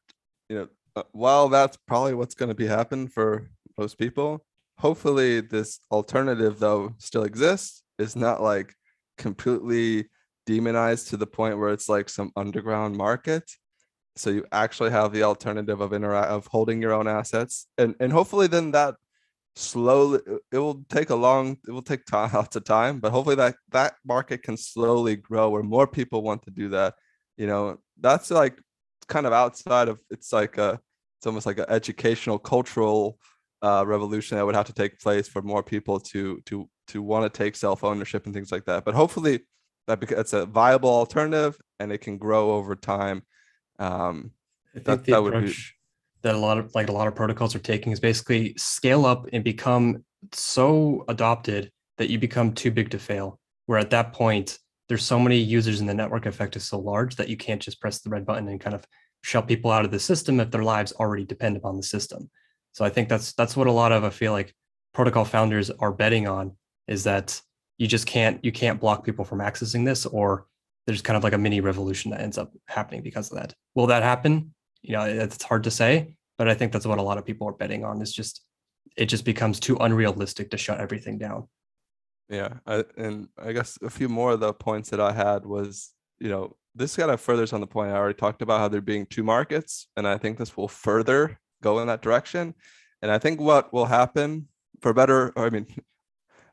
Speaker 2: you know, uh, while that's probably what's going to be happen for most people, hopefully this alternative though still exists. Is not like completely demonized to the point where it's like some underground market. So you actually have the alternative of interact of holding your own assets. And and hopefully then that slowly it will take a long it will take time lots of time but hopefully that that market can slowly grow where more people want to do that. You know that's like kind of outside of it's like a it's almost like an educational cultural uh, revolution that would have to take place for more people to to to want to take self ownership and things like that. But hopefully that because it's a viable alternative and it can grow over time. Um,
Speaker 1: I think that, the that approach be... that a lot of like a lot of protocols are taking is basically scale up and become so adopted that you become too big to fail. Where at that point, there's so many users and the network effect is so large that you can't just press the red button and kind of shut people out of the system if their lives already depend upon the system. So I think that's that's what a lot of I feel like protocol founders are betting on is that you just can't you can't block people from accessing this or there's kind of like a mini revolution that ends up happening because of that. Will that happen? You know it's hard to say but i think that's what a lot of people are betting on is just it just becomes too unrealistic to shut everything down.
Speaker 2: Yeah I, and i guess a few more of the points that i had was you know this kind of furthers on the point i already talked about how there being two markets and i think this will further go in that direction. And i think what will happen for better i mean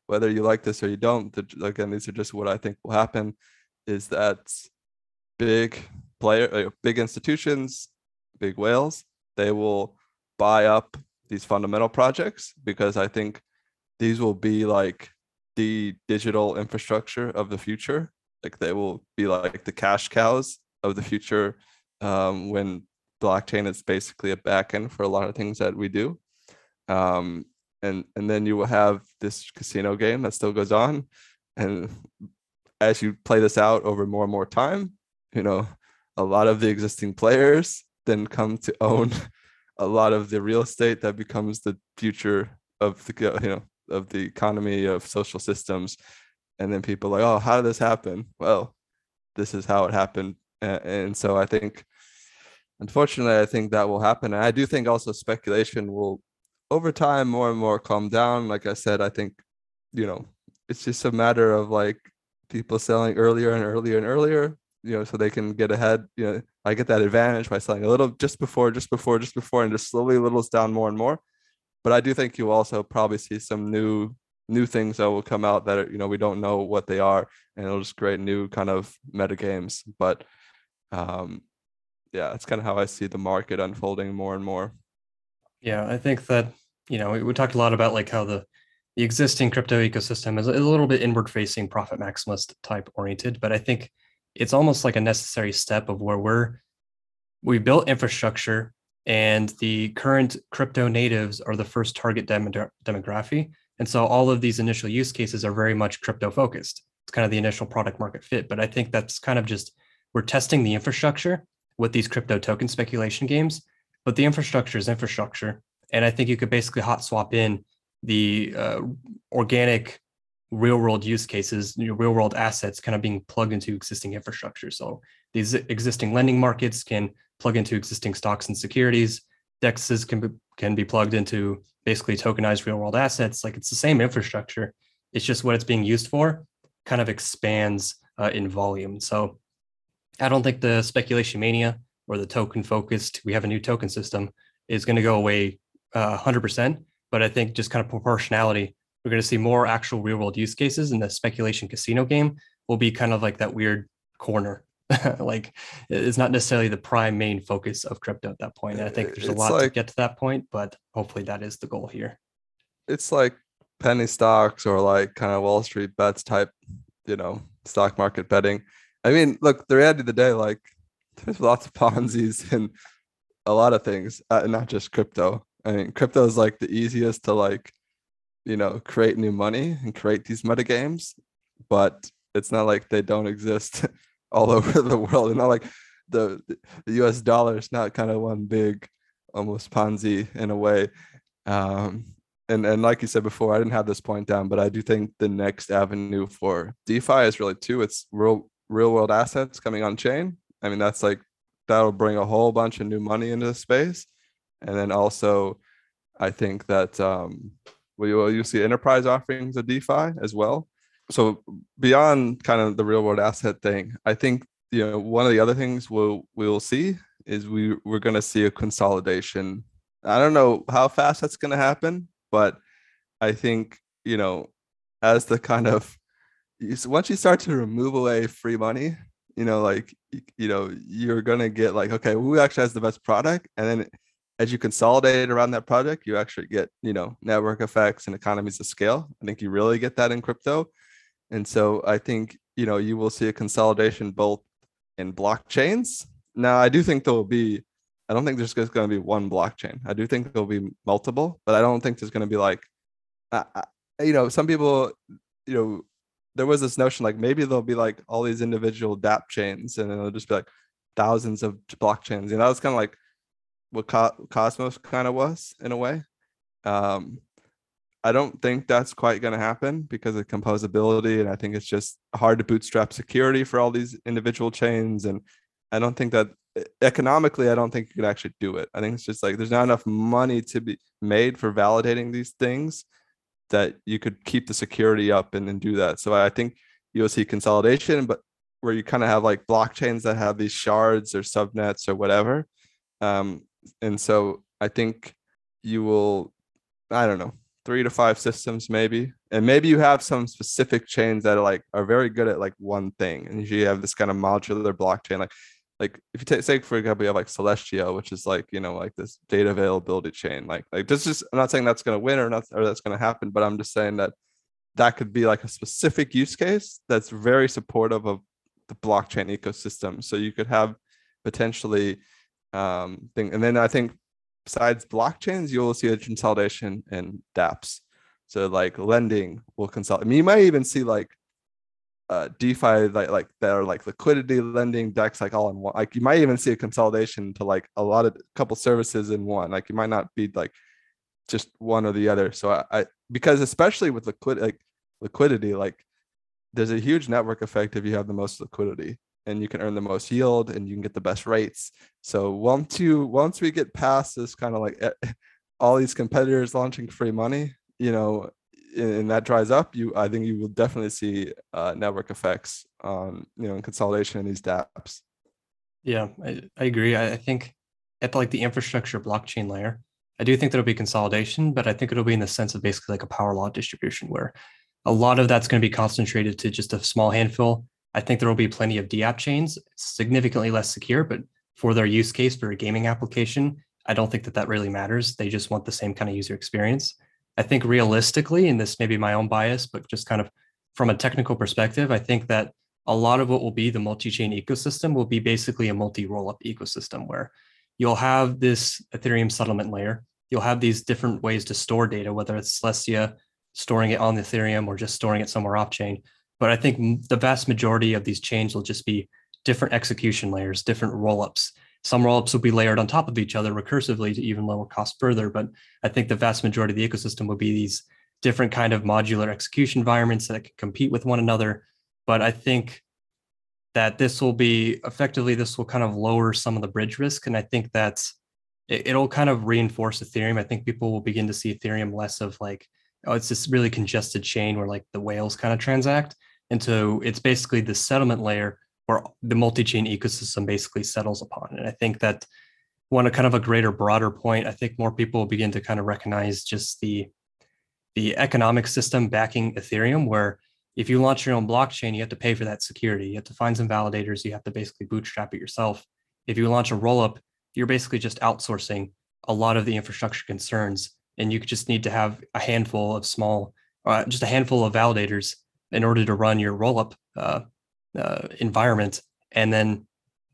Speaker 2: whether you like this or you don't again these are just what i think will happen is that big player uh, big institutions big whales they will buy up these fundamental projects because i think these will be like the digital infrastructure of the future. Like they will be like the cash cows of the future um, when blockchain is basically a backend for a lot of things that we do. Um, and and then you will have this casino game that still goes on. And as you play this out over more and more time you know a lot of the existing players then come to own a lot of the real estate that becomes the future of the you know of the economy of social systems. And then people like oh how did this happen? Well this is how it happened. And, and so i think unfortunately i think that will happen. And i do think also speculation will over time more and more calm down. Like i said i think you know it's just a matter of like people selling earlier and earlier and earlier you know so they can get ahead. You know i get that advantage by selling a little just before just before just before and just slowly littles down more and more. But i do think you also probably see some new new things that will come out that are, you know we don't know what they are and it'll just create new kind of meta games. But um, yeah, that's kind of how I see the market unfolding more and more.
Speaker 1: Yeah, I think that you know we, we talked a lot about like how the the existing crypto ecosystem is a little bit inward facing, profit maximalist type oriented, but I think it's almost like a necessary step of where we're we built infrastructure and the current crypto natives are the first target dem- demography. And so all of these initial use cases are very much crypto focused it's kind of the initial product market fit but i think that's kind of just we're testing the infrastructure with these crypto token speculation games but the infrastructure is infrastructure and i think you could basically hot swap in the uh, organic real world use cases, you know, real world assets kind of being plugged into existing infrastructure. So these existing lending markets can plug into existing stocks and securities. Dexes can be, can be plugged into basically tokenized real world assets. Like it's the same infrastructure. It's just what it's being used for kind of expands uh, in volume. So I don't think the speculation mania or the token focused, we have a new token system is going to go away uh, 100%. But I think just kind of proportionality we're going to see more actual real world use cases and the speculation casino game will be kind of like that weird corner. Like it's not necessarily the prime main focus of crypto at that point and i think there's a lot like, to get to that point but hopefully that is the goal here.
Speaker 2: It's like penny stocks or like kind of wall street bets type you know stock market betting. I mean look the reality of the day like there's lots of ponzi's and a lot of things uh, not just crypto i mean crypto is like the easiest to like you know create new money and create these meta games but it's not like they don't exist all over the world. And not like the the us dollar is not kind of one big almost ponzi in a way. Um and and like you said before i didn't have this point down but i do think the next avenue for defi is really two. It's real real world assets coming on chain. I mean that's like that'll bring a whole bunch of new money into the space and then also i think that um will you see enterprise offerings of DeFi as well? So beyond kind of the real world asset thing, I think you know one of the other things we'll we'll see is we we're going to see a consolidation. I don't know how fast that's going to happen, but I think you know as the kind of once you start to remove away free money, you know, like you know, you're gonna get like, okay, who actually has the best product, and then as you consolidate around that project, you actually get, you know, network effects and economies of scale. I think you really get that in crypto. And so I think, you know, you will see a consolidation both in blockchains. Now, I do think there will be, I don't think there's just going to be one blockchain. I do think there'll be multiple, but I don't think there's going to be like, you know, some people, you know, there was this notion like maybe there'll be like all these individual DApp chains and it'll just be like thousands of blockchains. And that was kind of like, what Co- Cosmos kind of was in a way. Um, I don't think that's quite going to happen because of composability, and I think it's just hard to bootstrap security for all these individual chains. And I don't think that economically, I don't think you can actually do it. I think it's just like there's not enough money to be made for validating these things that you could keep the security up and, and do that. So I think you'll see consolidation, but where you kind of have like blockchains that have these shards or subnets or whatever. Um, and so I think you will, I don't know, three to five systems maybe, and maybe you have some specific chains that are like are very good at like one thing, and you have this kind of modular blockchain, like like if you take say for example you have like Celestia, which is like you know like this data availability chain, like like this is I'm not saying that's going to win or not or that's going to happen, but I'm just saying that that could be like a specific use case that's very supportive of the blockchain ecosystem. So you could have potentially um, thing. And then I think besides blockchains, you will see a consolidation in dApps. So like lending will consolidate. I mean, you might even see like uh, DeFi like like that are like liquidity lending DEX like all in one. Like you might even see a consolidation to like a lot of couple services in one. Like you might not be like just one or the other. So I, I because especially with liquid like liquidity, like there's a huge network effect if you have the most liquidity and you can earn the most yield and you can get the best rates. So once you once we get past this kind of like eh, all these competitors launching free money, you know, and that dries up, you I think you will definitely see uh, network effects on you know consolidation in these dApps.
Speaker 1: Yeah, I, I agree. I, I think at the, like the infrastructure blockchain layer, I do think there'll be consolidation, but I think it'll be in the sense of basically like a power law distribution where a lot of that's going to be concentrated to just a small handful I think there will be plenty of DApp chains, significantly less secure, but for their use case for a gaming application, I don't think that that really matters. They just want the same kind of user experience. I think realistically, and this may be my own bias, but just kind of from a technical perspective, I think that a lot of what will be the multi-chain ecosystem will be basically a multi-rollup ecosystem where you'll have this Ethereum settlement layer. You'll have these different ways to store data, whether it's Celestia storing it on Ethereum or just storing it somewhere off chain. But I think the vast majority of these chains will just be different execution layers, different rollups. Some rollups will be layered on top of each other recursively to even lower cost further. But I think the vast majority of the ecosystem will be these different kind of modular execution environments that can compete with one another. But I think that this will be effectively this will kind of lower some of the bridge risk, and I think that's it, it'll kind of reinforce Ethereum. I think people will begin to see Ethereum less of like oh it's this really congested chain where like the whales kind of transact, and so it's basically the settlement layer where the multi-chain ecosystem basically settles upon. And I think that one a kind of a greater, broader point, I think more people will begin to kind of recognize just the the economic system backing Ethereum, where if you launch your own blockchain, you have to pay for that security. You have to find some validators. You have to basically bootstrap it yourself. If you launch a rollup, you're basically just outsourcing a lot of the infrastructure concerns, and you just need to have a handful of small, uh, just a handful of validators in order to run your rollup uh, uh, environment, and then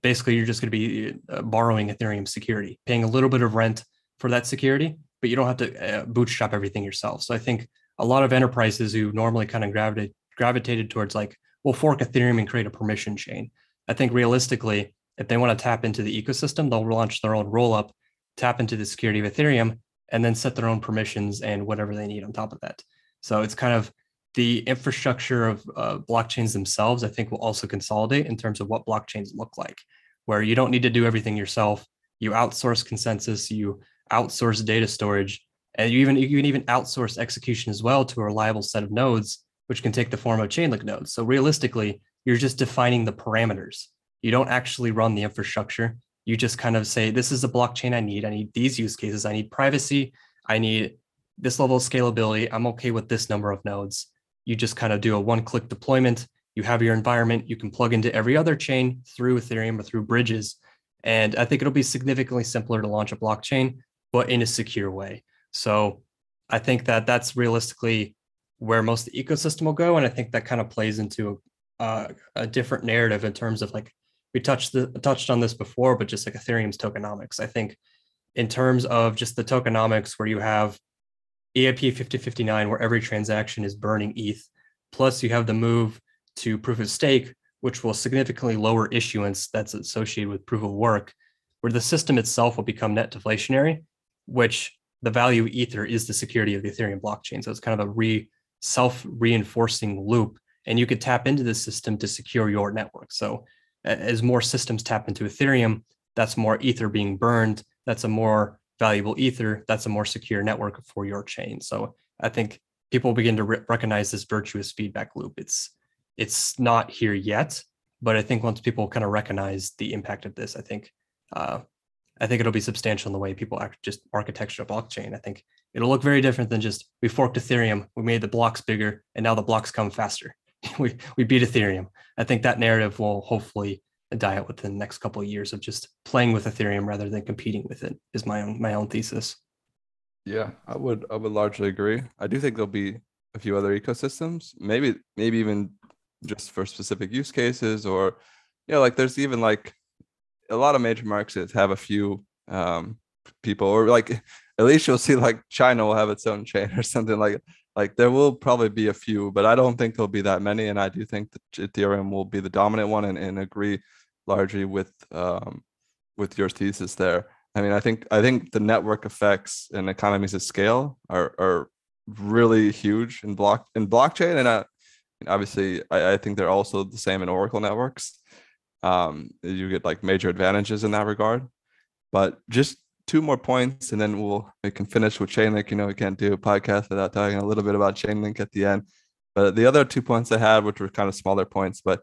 Speaker 1: basically you're just going to be uh, borrowing Ethereum security, paying a little bit of rent for that security, but you don't have to uh, bootstrap everything yourself. So I think a lot of enterprises who normally kind of gravitate gravitated towards like, we'll fork Ethereum and create a permission chain. I think realistically, if they want to tap into the ecosystem, they'll launch their own rollup, tap into the security of Ethereum, and then set their own permissions and whatever they need on top of that. So it's kind of the infrastructure of uh, blockchains themselves, I think, will also consolidate in terms of what blockchains look like, where you don't need to do everything yourself. You outsource consensus, you outsource data storage, and you even you can even outsource execution as well to a reliable set of nodes, which can take the form of Chainlink nodes. So realistically, you're just defining the parameters. You don't actually run the infrastructure. You just kind of say, this is a blockchain I need. I need these use cases. I need privacy. I need this level of scalability. I'm okay with this number of nodes you just kind of do a one click deployment. You have your environment, you can plug into every other chain through Ethereum or through bridges. And I think it'll be significantly simpler to launch a blockchain, but in a secure way. So I think that that's realistically where most of the ecosystem will go. And I think that kind of plays into a, a different narrative in terms of like we touched the touched on this before, but just like Ethereum's tokenomics. I think in terms of just the tokenomics where you have EIP 1559, where every transaction is burning ETH. Plus, you have the move to proof of stake, which will significantly lower issuance that's associated with proof of work, where the system itself will become net deflationary, which the value of Ether is the security of the Ethereum blockchain. So it's kind of a re self reinforcing loop. And you could tap into the system to secure your network. So as more systems tap into Ethereum, that's more Ether being burned. That's a more valuable ether, that's a more secure network for your chain. So I think people begin to re- recognize this virtuous feedback loop. It's it's not here yet, but I think once people kind of recognize the impact of this, I think uh, I think it'll be substantial in the way people act, just architecture a blockchain. I think it'll look very different than just we forked Ethereum, we made the blocks bigger, and now the blocks come faster. we we beat Ethereum. I think that narrative will hopefully die out within the next couple of years of just playing with Ethereum rather than competing with it is my own my own thesis.
Speaker 2: Yeah, I would I would largely agree. I do think there'll be a few other ecosystems, maybe maybe even just for specific use cases or yeah, like there's even like a lot of major markets have a few um people or like at least you'll see like China will have its own chain or something like like there will probably be a few, but I don't think there'll be that many. And I do think that Ethereum will be the dominant one and, and agree largely with um, with your thesis there. I mean, I think I think the network effects and economies of scale are are really huge in block in blockchain, and uh, obviously I, I think they're also the same in Oracle networks. Um, you get like major advantages in that regard. But just two more points, and then we'll we can finish with Chainlink. You know, we can't do a podcast without talking a little bit about Chainlink at the end. But the other two points I had, which were kind of smaller points, but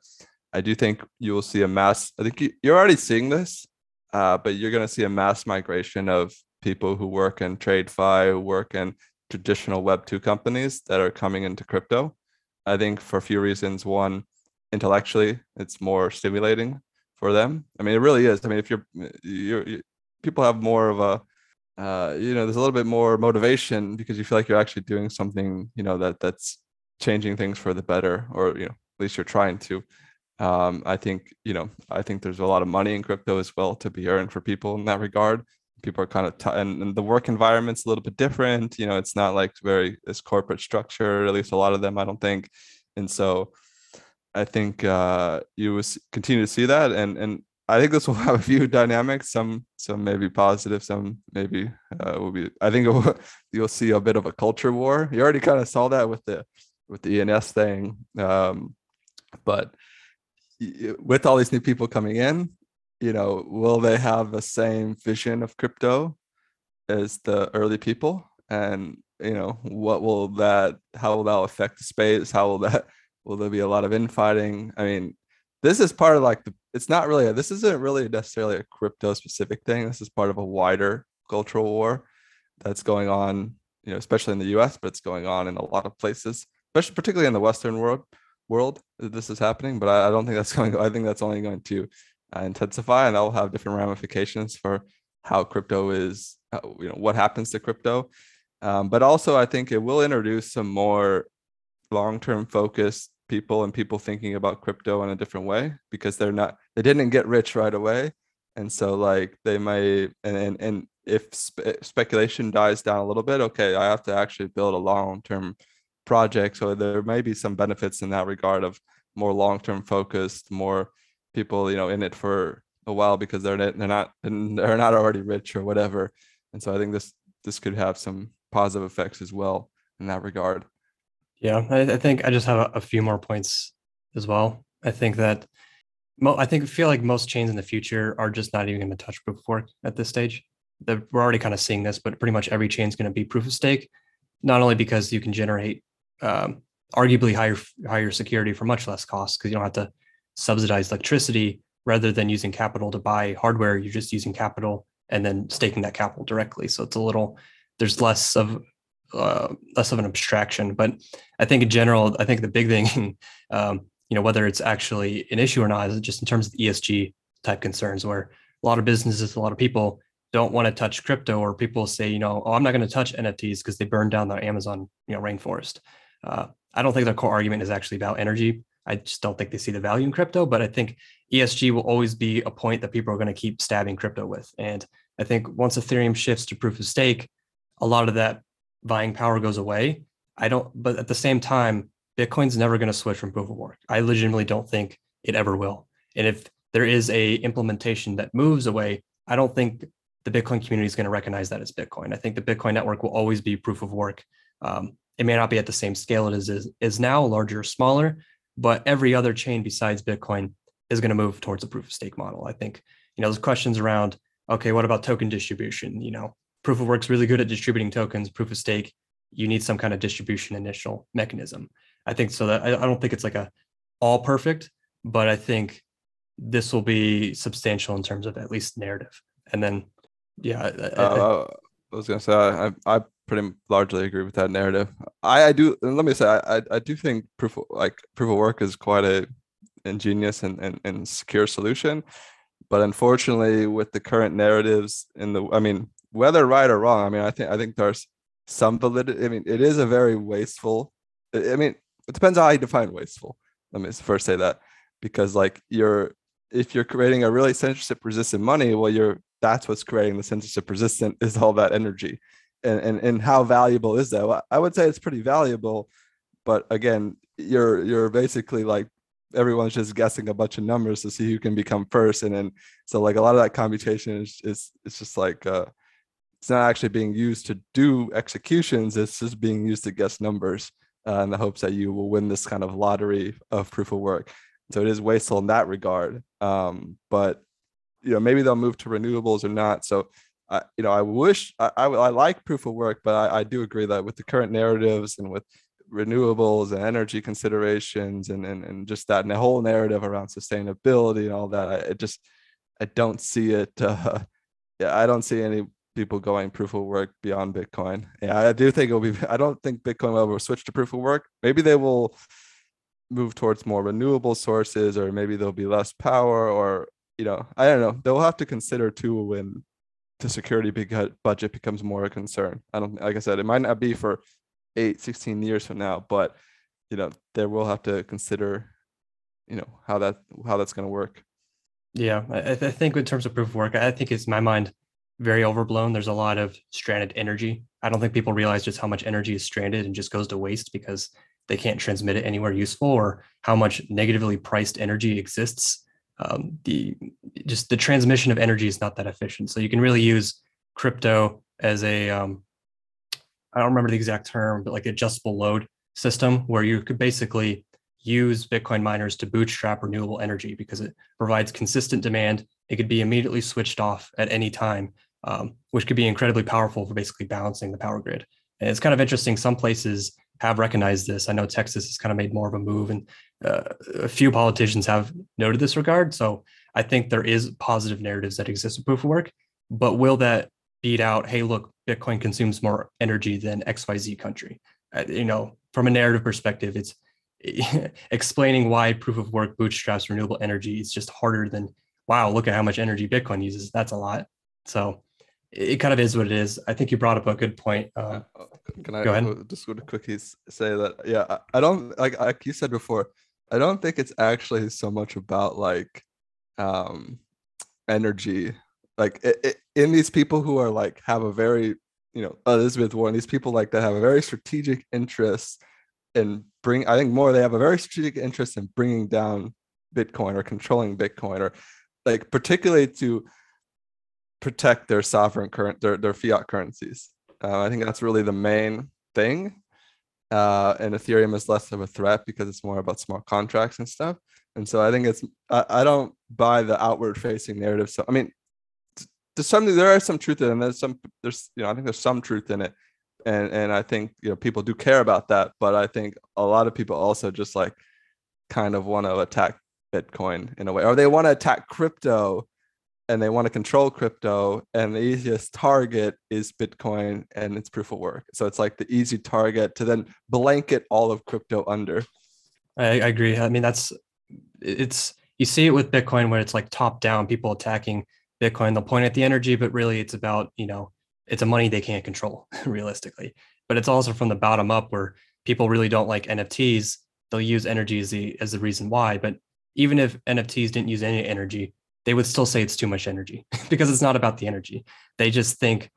Speaker 2: I do think you will see a mass. I think you, are already seeing this, uh, but you're going to see a mass migration of people who work in TradFi, who work in traditional Web two companies that are coming into crypto. I think for a few reasons. One, intellectually it's more stimulating for them. I mean, it really is. I mean, if you're, you're, you people have more of a, uh, you know, there's a little bit more motivation because you feel like you're actually doing something, you know, that that's changing things for the better, or you know, at least you're trying to. Um, I think, you know, I think there's a lot of money in crypto as well to be earned for people in that regard. People are kind of, t- and, and the work environment's a little bit different. You know, it's not like very this corporate structure. At least a lot of them, I don't think. And so, I think uh, you will continue to see that, and and I think this will have a few dynamics. Some some may be positive, some maybe uh, will be. I think will, you'll see a bit of a culture war. You already kind of saw that with the with the ENS thing, um, but with all these new people coming in, you know, will they have the same vision of crypto as the early people? And you know, what will that? How will that affect the space? How will that Will there be a lot of infighting? I mean, this is part of like the. It's not really. A, this isn't really necessarily a crypto specific thing. This is part of a wider cultural war that's going on. You know, especially in the U.S., but it's going on in a lot of places, especially particularly in the Western world. World, this is happening, but I, I don't think that's going. I think that's only going to uh, intensify, and that will have different ramifications for how crypto is. Uh, you know, what happens to crypto. Um, but also, I think it will introduce some more long-term focused people and people thinking about crypto in a different way because they're not they didn't get rich right away. And so like they might and and, and if spe- speculation dies down a little bit okay i have to actually build a long-term project. So there may be some benefits in that regard of more long-term focused more people you know in it for a while because they're they're not they're not already rich or whatever. And so i think this this could have some positive effects as well in that regard
Speaker 1: yeah, I, I think I just have a, a, few more points as well. I think that mo- I think feel like most chains in the future are just not even going to touch proof of work at this stage. The, we're already kind of seeing this, but pretty much every chain is going to be proof of stake, not only because you can generate um, arguably higher higher security for much less cost because you don't have to subsidize electricity rather than using capital to buy hardware. You're just using capital and then staking that capital directly. So it's a little there's less of uh, less of an abstraction. But I think in general, I think the big thing, um, you know, whether it's actually an issue or not, is just in terms of the ESG type concerns, where a lot of businesses, a lot of people don't want to touch crypto, or people say, you know, oh, I'm not going to touch NFTs because they burn down the Amazon, you know, rainforest. Uh, I don't think their core argument is actually about energy. I just don't think they see the value in crypto, but I think ESG will always be a point that people are going to keep stabbing crypto with. And I think once Ethereum shifts to proof of stake, a lot of that buying power goes away. I don't, but at the same time, Bitcoin's never going to switch from proof of work. I legitimately don't think it ever will. And if there is a implementation that moves away, I don't think the Bitcoin community is going to recognize that as Bitcoin. I think the Bitcoin network will always be proof of work. Um, it may not be at the same scale it is, is, is now, larger or smaller, but every other chain besides Bitcoin is going to move towards a proof of stake model. I think, you know, there's questions around, okay, what about token distribution? You know, proof of work's really good at distributing tokens. Proof of stake, you need some kind of distribution initial mechanism. I think so that I, I don't think it's like a all perfect, but I think this will be substantial in terms of at least narrative. And then, yeah, I,
Speaker 2: uh, I was gonna say I, I pretty largely agree with that narrative. I, I do. Let me say I, I do think proof of, like proof of work is quite a ingenious and, and, and secure solution, but unfortunately, with the current narratives in the, I mean, whether right or wrong, I mean, I think I think there's some validity. I mean, it is a very wasteful. I mean, it depends how you define wasteful. Let me first say that because like you're if you're creating a really censorship resistant money, well, you're that's what's creating the censorship resistant is all that energy. And, and and how valuable is that? Well, I would say it's pretty valuable, but again, you're you're basically like everyone's just guessing a bunch of numbers to see who can become first, and then so like a lot of that computation is is it's just like uh, it's not actually being used to do executions it's just being used to guess numbers uh, in the hopes that you will win this kind of lottery of proof of work so it is wasteful in that regard um, but you know maybe they'll move to renewables or not so I, you know, I wish I, I, I like proof of work, but I, I do agree that with the current narratives and with renewables and energy considerations and, and, and just that and the whole narrative around sustainability and all that, I it just I don't see it. Uh, yeah, I don't see any people going proof of work beyond Bitcoin. Yeah, I do think it'll be. I don't think Bitcoin will ever switch to proof of work. Maybe they will. move towards more renewable sources or maybe there'll be less power or you know i don't know they'll have to consider too when the security uh, budget becomes more a concern i don't like i said it might not be for 8 16 years from now but you know they will have to consider you know how that how that's going to work
Speaker 1: yeah I, I think in terms of proof of work i think it's my mind very overblown there's a lot of stranded energy. I don't think people realize just how much energy is stranded and just goes to waste because they can't transmit it anywhere useful or how much negatively priced energy exists. Um, the just the transmission of energy is not that efficient. So you can really use crypto as a um, I don't remember the exact term but like adjustable load system where you could basically use bitcoin miners to bootstrap renewable energy because it provides consistent demand. It could be immediately switched off at any time um, which could be incredibly powerful for basically balancing the power grid and it's kind of interesting some places have recognized this. I know Texas has kind of made more of a move, and uh, a few politicians have noted this regard. So I think there is positive narratives that exist with proof of work, but will that beat out? Hey, look, Bitcoin consumes more energy than X Y Z country. Uh, you know, from a narrative perspective, it's explaining why proof of work bootstraps renewable energy is just harder than wow. Look at how much energy Bitcoin uses. That's a lot. So it kind of is what it is. I think you brought up a good point. Uh, uh
Speaker 2: Can I go ahead? just to quickly say that? Yeah, I don't like like you said before. I don't think it's actually so much about like um energy. Like it, it, in these people who are like have a very you know Elizabeth Warren, these people like that have a very strategic interest in bring. I think more they have a very strategic interest in bringing down Bitcoin or controlling Bitcoin or like particularly to protect their sovereign current their, their fiat currencies. Uh, I think that's really the main thing. Uh, and Ethereum is less of a threat because it's more about smart contracts and stuff. And so I think it's I, I don't buy the outward facing narrative. So I mean, there's something there are some truth in it, and there's some there's you know I think there's some truth in it, and and I think you know people do care about that. But I think a lot of people also just like kind of want to attack Bitcoin in a way, or they want to attack crypto and they want to control crypto and the easiest target is bitcoin and its proof of work. So it's like the easy target to then blanket all of crypto under.
Speaker 1: I, I agree. I mean that's it's you see it with bitcoin where it's like top down people attacking bitcoin. They'll point at the energy but really it's about you know it's a money they can't control realistically. But it's also from the bottom up where people really don't like nfts they'll use energy as the as the reason why. But even if nfts didn't use any energy they would still say it's too much energy because it's not about the energy. They just think,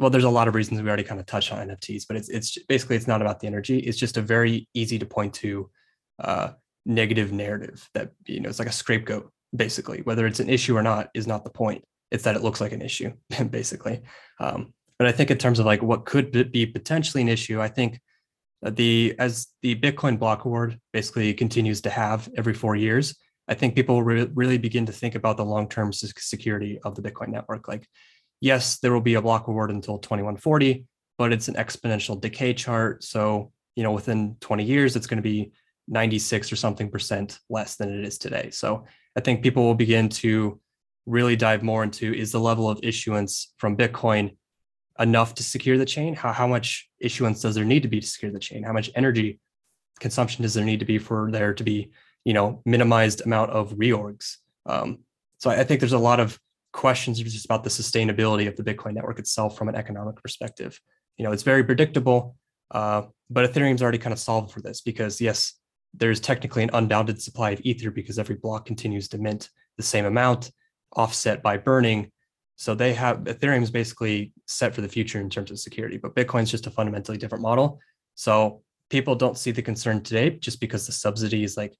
Speaker 1: well, there's a lot of reasons we already kind of touched on NFTs, but it's it's basically it's not about the energy. It's just a very easy to point to uh, negative narrative that you know it's like a scapegoat basically. Whether it's an issue or not is not the point. It's that it looks like an issue basically. Um, but I think in terms of like what could be potentially an issue, I think the as the Bitcoin block reward basically continues to halve every four years, I think people re- really begin to think about the long term security of the Bitcoin network. Like, yes, there will be a block reward until 2140, but it's an exponential decay chart. So, you know, within 20 years, it's going to be 96 or something percent less than it is today. So, I think people will begin to really dive more into is the level of issuance from Bitcoin enough to secure the chain? How, how much issuance does there need to be to secure the chain? How much energy consumption does there need to be for there to be you know minimized amount of reorgs. Um, so I, think there's a lot of questions just about the sustainability of the bitcoin network itself from an economic perspective. You know it's very predictable uh, but ethereum's already kind of solved for this because yes there's technically an unbounded supply of ether because every block continues to mint the same amount offset by burning. So they have Ethereum's basically set for the future in terms of security but bitcoin's just a fundamentally different model. So people don't see the concern today just because the subsidy is like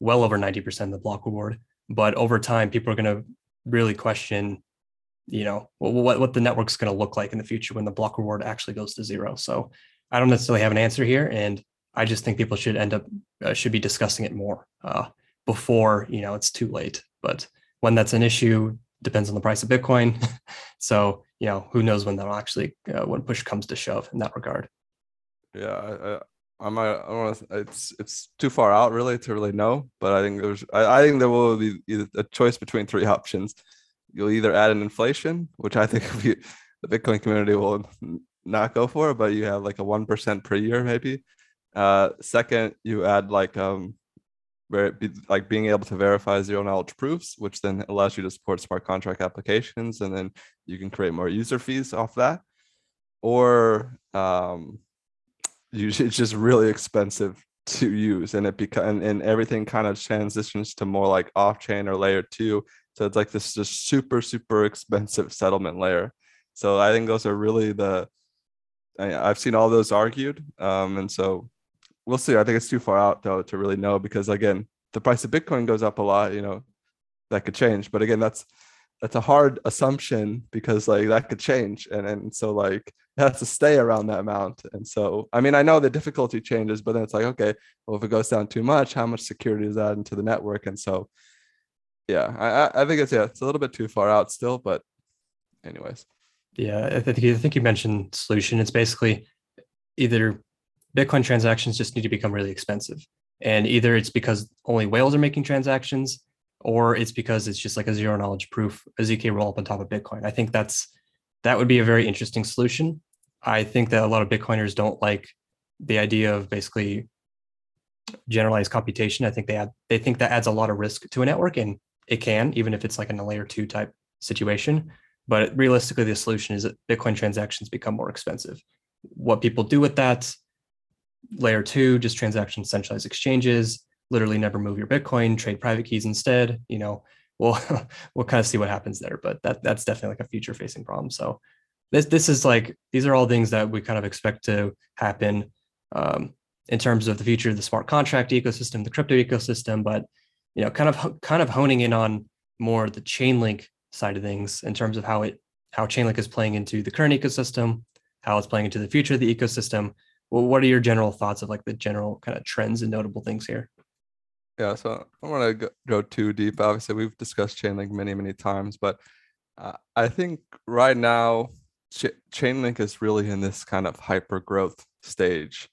Speaker 1: well over 90% of the block reward. But over time, people are going to really question, you know, what, what the network's going to look like in the future when the block reward actually goes to zero. So I don't necessarily have an answer here. And I just think people should end up, uh, should be discussing it more uh, before, you know, it's too late. But when that's an issue, depends on the price of Bitcoin. so, you know, who knows when that'll actually, uh, when push comes to shove in that regard.
Speaker 2: Yeah, I might. I don't want to. It's it's too far out really to really know. But I think there's. I, I think there will be a choice between three options. You'll either add an inflation, which I think the Bitcoin community will not go for, but you have like a one percent per year maybe, Uh, second, you add like um, where be, like being able to verify zero knowledge proofs, which then allows you to support smart contract applications, and then you can create more user fees off that. Or um, it's just really expensive to use, and it become and, and everything kind of transitions to more like off chain or layer two. So it's like this just super super expensive settlement layer. So I think those are really the I, I've seen all those argued, um, and so we'll see. I think it's too far out though to really know because again, the price of Bitcoin goes up a lot. You know, that could change. But again, that's that's a hard assumption because like that could change, and and so like has to stay around that amount. And so I mean, I know the difficulty changes, but then it's like okay, well if it goes down too much, how much security is that into the network? And so yeah, I I think it's yeah, it's a little bit too far out still, but anyways.
Speaker 1: Yeah, I think I think you mentioned solution. It's basically either Bitcoin transactions just need to become really expensive. And either it's because only whales are making transactions, or it's because it's just like a zero knowledge proof, a ZK rollup on top of Bitcoin. I think that's that would be a very interesting solution. I think that a lot of Bitcoiners don't like the idea of basically generalized computation. I think they add they think that adds a lot of risk to a network, and it can, even if it's like in a layer two type situation. But realistically, the solution is that Bitcoin transactions become more expensive. What people do with that, layer two, just transaction centralized exchanges, literally never move your Bitcoin, trade private keys instead. You know, we'll we'll kind of see what happens there. But that that's definitely like a future facing problem. So this this is like these are all things that we kind of expect to happen um, in terms of the future of the smart contract ecosystem, the crypto ecosystem. But you know, kind of kind of honing in on more the Chainlink side of things in terms of how it how Chainlink is playing into the current ecosystem, how it's playing into the future of the ecosystem, well, what are your general thoughts of like the general kind of trends and notable things here?
Speaker 2: Yeah, so I don't want to go too deep. Obviously, we've discussed Chainlink many, many times, but uh, I think right now Ch- Chainlink is really in this kind of hyper growth stage,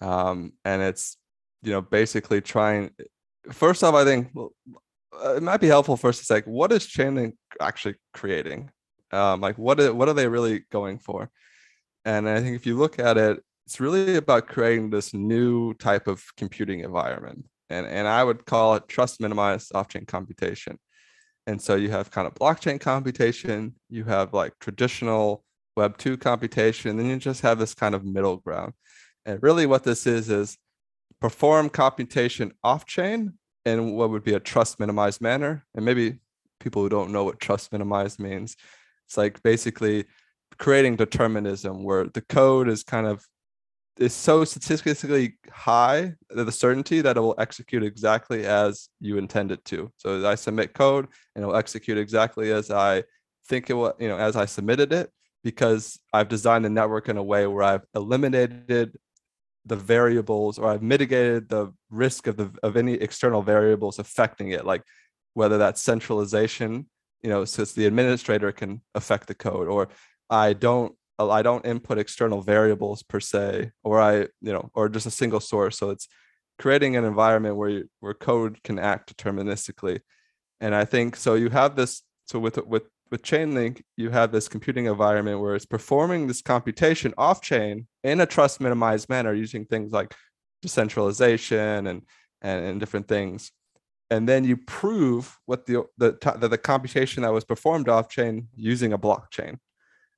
Speaker 2: um, and it's you know basically trying. First off, I think well, uh, it might be helpful first to say like, what is Chainlink actually creating? Um, like what are, what are they really going for? And I think if you look at it, it's really about creating this new type of computing environment. And, and I would call it trust minimized off-chain computation. And so you have kind of blockchain computation, you have like traditional Web 2 computation, then you just have this kind of middle ground. And really what this is is perform computation off-chain in what would be a trust minimized manner. And maybe people who don't know what trust minimized means, it's like basically creating determinism where the code is kind of is so statistically high the certainty that it will execute exactly as you intend it to. So I submit code and it will execute exactly as I think it will, you know, as I submitted it, because I've designed the network in a way where I've eliminated the variables or I've mitigated the risk of the of any external variables affecting it, like whether that's centralization, you know, since the administrator can affect the code, or I don't I don't input external variables per se, or I, you know, or just a single source. So it's creating an environment where you, where code can act deterministically. And I think so. You have this. So with with with Chainlink, you have this computing environment where it's performing this computation off chain in a trust minimized manner using things like decentralization and and, and different things. And then you prove what the the, the, the computation that was performed off chain using a blockchain.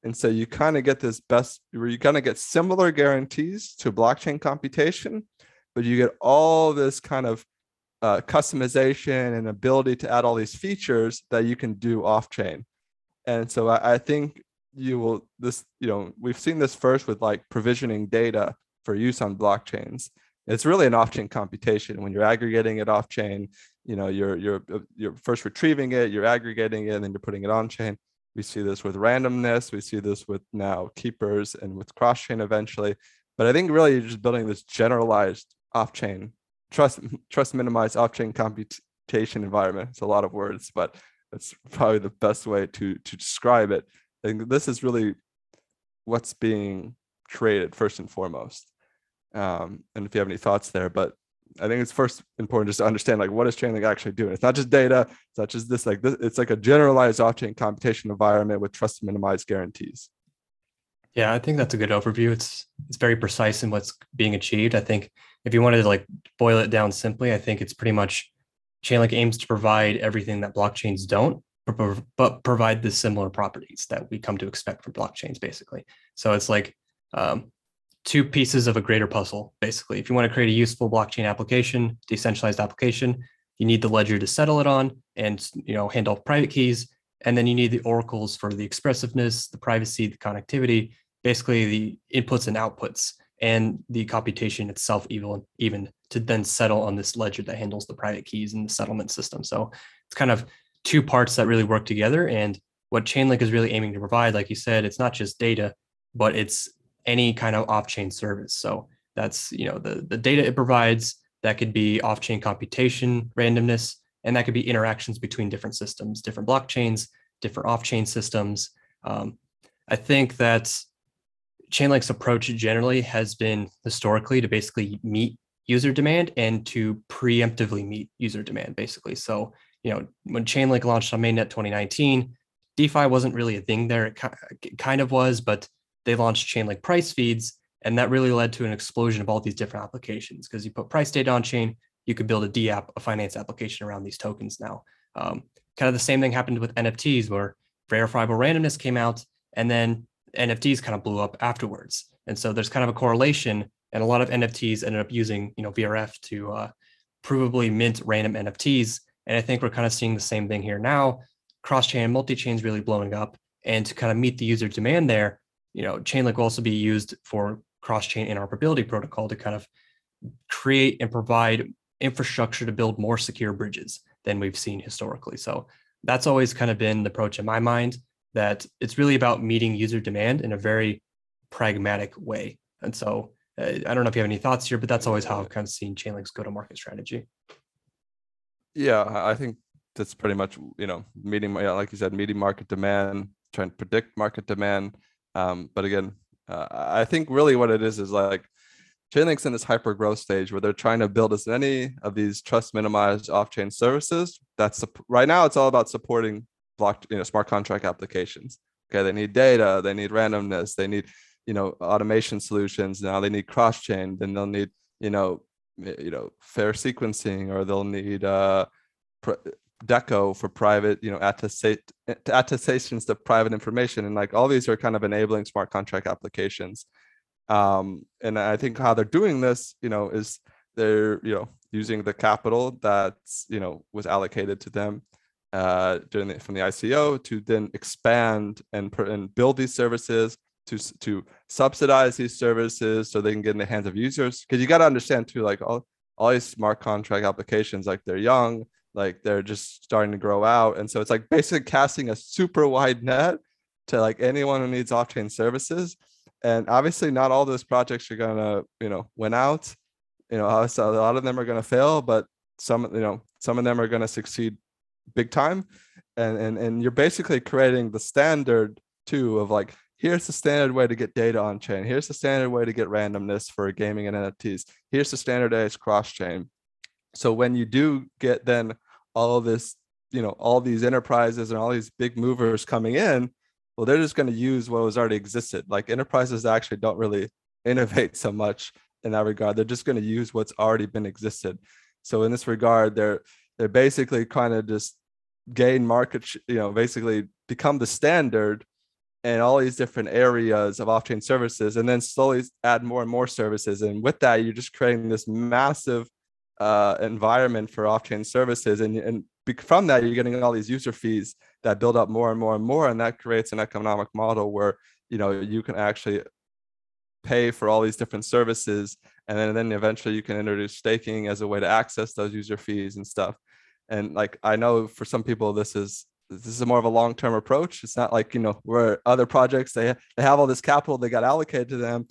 Speaker 2: And so you kind of get this best, where you kind of get similar guarantees to blockchain computation, but you get all this kind of uh, customization and ability to add all these features that you can do off chain. And so I, I think you will, this, you know, we've seen this first with like provisioning data for use on blockchains. It's really an off-chain computation. When you're aggregating it off-chain, you know, you're you're uh, you're first retrieving it, you're aggregating it, and then you're putting it on-chain. We see this with randomness. We see this with now keepers and with cross chain eventually. But I think really you're just building this generalized off chain trust trust minimized off chain computation environment. It's a lot of words, but that's probably the best way to to describe it. And this is really what's being created first and foremost. Um, and if you have any thoughts there, but I think it's first important just to understand like what is Chainlink actually doing. It's not just data. It's not just this like this. It's like a generalized off-chain computation environment with trust minimized guarantees.
Speaker 1: Yeah, I think that's a good overview. It's it's very precise in what's being achieved. I think if you wanted to like boil it down simply, I think it's pretty much Chainlink aims to provide everything that blockchains don't, but provide the similar properties that we come to expect from blockchains, basically. So it's like um, two pieces of a greater puzzle, basically. If you want to create a useful blockchain application, decentralized application, you need the ledger to settle it on and you know handle private keys and then you need the oracles for the expressiveness the privacy the connectivity basically the inputs and outputs and the computation itself even even to then settle on this ledger that handles the private keys and the settlement system. So it's kind of two parts that really work together and what chainlink is really aiming to provide like you said it's not just data but it's any kind of off-chain service. So that's you know the the data it provides that could be off-chain computation randomness and that could be interactions between different systems different blockchains different off-chain systems. Um, i think that Chainlink's approach generally has been historically to basically meet user demand and to preemptively meet user demand, basically. So, you know, when Chainlink launched on mainnet 2019, DeFi wasn't really a thing there. It kind of was, but they launched Chainlink price feeds, and that really led to an explosion of all these different applications. Because you put price data on chain, you could build a D app, a finance application around these tokens now. Um, kind of the same thing happened with NFTs, where verifiable randomness came out, and then NFTs kind of blew up afterwards. And so there's kind of a correlation, and a lot of NFTs ended up using you know VRF to uh, provably mint random NFTs. And I think we're kind of seeing the same thing here now. Cross chain and multi chains really blowing up, and to kind of meet the user demand there, you know, Chainlink will also be used for cross chain interoperability protocol to kind of create and provide infrastructure to build more secure bridges than we've seen historically. So that's always kind of been the approach in my mind that it's really about meeting user demand in a very pragmatic way. And so uh, I don't know if you have any thoughts here, but that's always how I've kind of seen Chainlink's go to market strategy.
Speaker 2: Yeah, I think that's pretty much, you know, meeting, like you said, meeting market demand, trying to predict market demand. Um, but again, uh, I think really what it is is like Chainlink's in this hyper growth stage where they're trying to build as many of these trust minimized off chain services. That's right now, it's all about supporting block, you know, smart contract applications. Okay, they need data, they need randomness, they need, you know, automation solutions. Now they need cross chain. Then they'll need, you know, you know, fair sequencing, or they'll need uh, DECO for private, you know, attestate, attestations to private information, and like all these are kind of enabling smart contract applications. Um, and I think how they're doing this, you know, is they're you know using the capital that's you know was allocated to them uh, during the, from the ICO to then expand and, and build these services to to subsidize these services so they can get in the hands of users. Because you got to understand too, like all all these smart contract applications, like they're young, like they're just starting to grow out, and so it's like basically casting a super wide net to like anyone who needs off-chain services. And obviously, not all those projects are gonna you know win out. You know, a lot of them are gonna fail, but some you know some of them are gonna succeed big time. And and and you're basically creating the standard too of like here's the standard way to get data on chain. Here's the standard way to get randomness for gaming and nfts here's the standardized cross chain. So when you do get then all this you know all these enterprises and all these big movers coming in well they're just going to use what was already existed. Like enterprises actually don't really innovate so much in that regard. They're just going to use what's already been existed. So in this regard they're they're basically kind of just gain market, you know, basically become the standard in all these different areas of off-chain services, and then slowly add more and more services. And with that, you're just creating this massive uh, environment for off-chain services, and and from that, you're getting all these user fees that build up more and more and more, and that creates an economic model where you know you can actually pay for all these different services and then, and then eventually you can introduce staking as a way to access those user fees and stuff. And like i know for some people this is this is more of a long-term approach. It's not like you know where other projects they they have all this capital they got allocated to them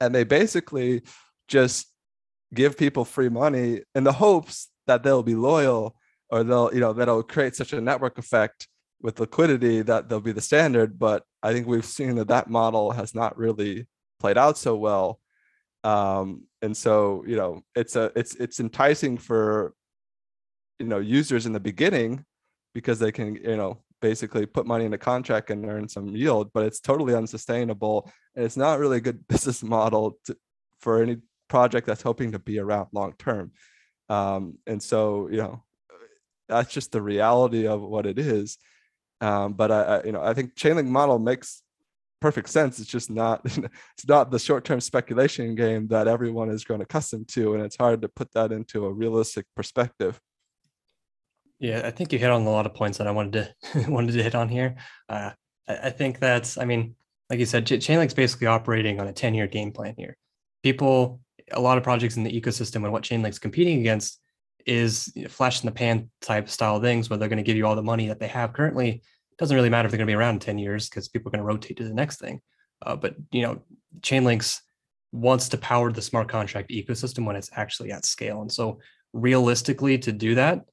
Speaker 2: and they basically just give people free money in the hopes that they'll be loyal or they'll you know that'll create such a network effect with liquidity that they'll be the standard. But i think we've seen that that model has not really played out so well um, and so you know it's a it's it's enticing for you know users in the beginning because they can you know basically put money in a contract and earn some yield, but it's totally unsustainable. And it's not really a good business model to, for any project that's hoping to be around long term. Um, and so, you know, that's just the reality of what it is. Um, but I, I, you know, I think Chainlink model makes perfect sense. It's just not, it's not the short-term speculation game that everyone is grown accustomed to, and it's hard to put that into a realistic perspective.
Speaker 1: Yeah, I think you hit on a lot of points that I wanted to wanted to hit on here. Uh, I, I, think that's, I mean, like you said, Ch- Chainlink's basically operating on a 10-year game plan here. People, a lot of projects in the ecosystem and what Chainlink's competing against is flash in the pan type style things where they're going to give you all the money that they have currently. Doesn't really matter if they're going to be around in 10 years because people are going to rotate to the next thing. Uh, but you know, Chainlinks wants to power the smart contract ecosystem when it's actually at scale. And so realistically to do that,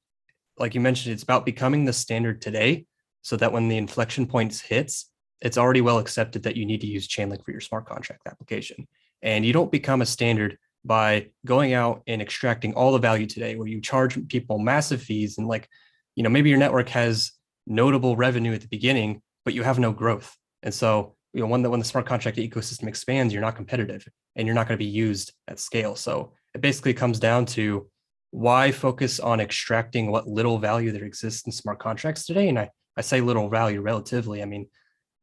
Speaker 1: like you mentioned, it's about becoming the standard today so that when the inflection points hits, it's already well accepted that you need to use Chainlink for your smart contract application. And you don't become a standard by going out and extracting all the value today where you charge people massive fees and like you know maybe your network has notable revenue at the beginning but you have no growth and so you know when the when the smart contract ecosystem expands you're not competitive and you're not going to be used at scale so it basically comes down to why focus on extracting what little value there exists in smart contracts today and i i say little value relatively i mean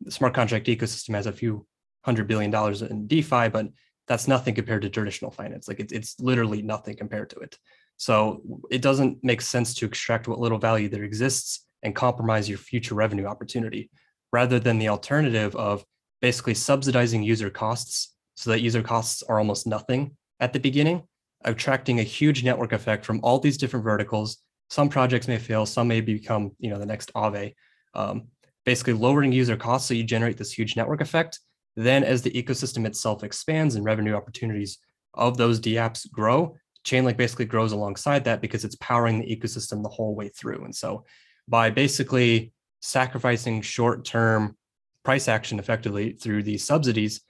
Speaker 1: the smart contract ecosystem has a few hundred billion dollars in defi but that's nothing compared to traditional finance. Like it's it's literally nothing compared to it. So it doesn't make sense to extract what little value there exists and compromise your future revenue opportunity rather than the alternative of basically subsidizing user costs so that user costs are almost nothing at the beginning, attracting a huge network effect from all these different verticals. Some projects may fail, some may become, you know, the next Aave. Um, basically lowering user costs so you generate this huge network effect then, as the ecosystem itself expands and revenue opportunities of those DApps grow, Chainlink basically grows alongside that because it's powering the ecosystem the whole way through. And so, by basically sacrificing short term price action effectively through these subsidies,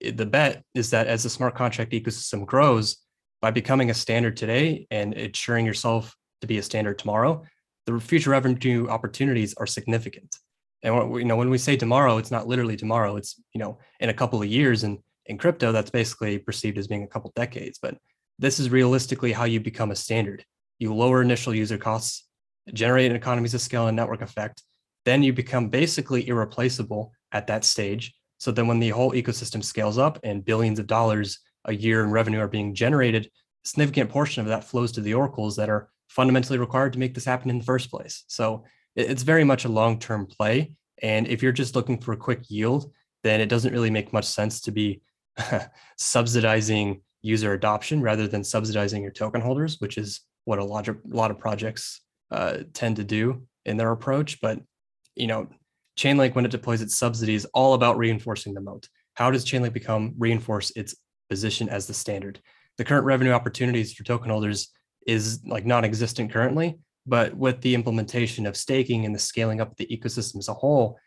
Speaker 1: the bet is that as the smart contract ecosystem grows, by becoming a standard today and ensuring yourself to be a standard tomorrow, the future revenue opportunities are significant. And you know, when we say tomorrow, it's not literally tomorrow. It's you know, in a couple of years. And in crypto, that's basically perceived as being a couple decades. But this is realistically how you become a standard. You lower initial user costs, generate economies of scale and network effect. Then you become basically irreplaceable at that stage. So then, when the whole ecosystem scales up and billions of dollars a year in revenue are being generated, significant portion of that flows to the oracles that are fundamentally required to make this happen in the first place. So it's very much a long term play. And if you're just looking for a quick yield, then it doesn't really make much sense to be subsidizing user adoption rather than subsidizing your token holders, which is what a lot of, a lot of projects uh, tend to do in their approach. But you know, Chainlink when it deploys its subsidies, all about reinforcing the moat. How does Chainlink become reinforce its position as the standard? The current revenue opportunities for token holders is like non-existent currently, but with the implementation of staking and the scaling up of the ecosystem as a whole,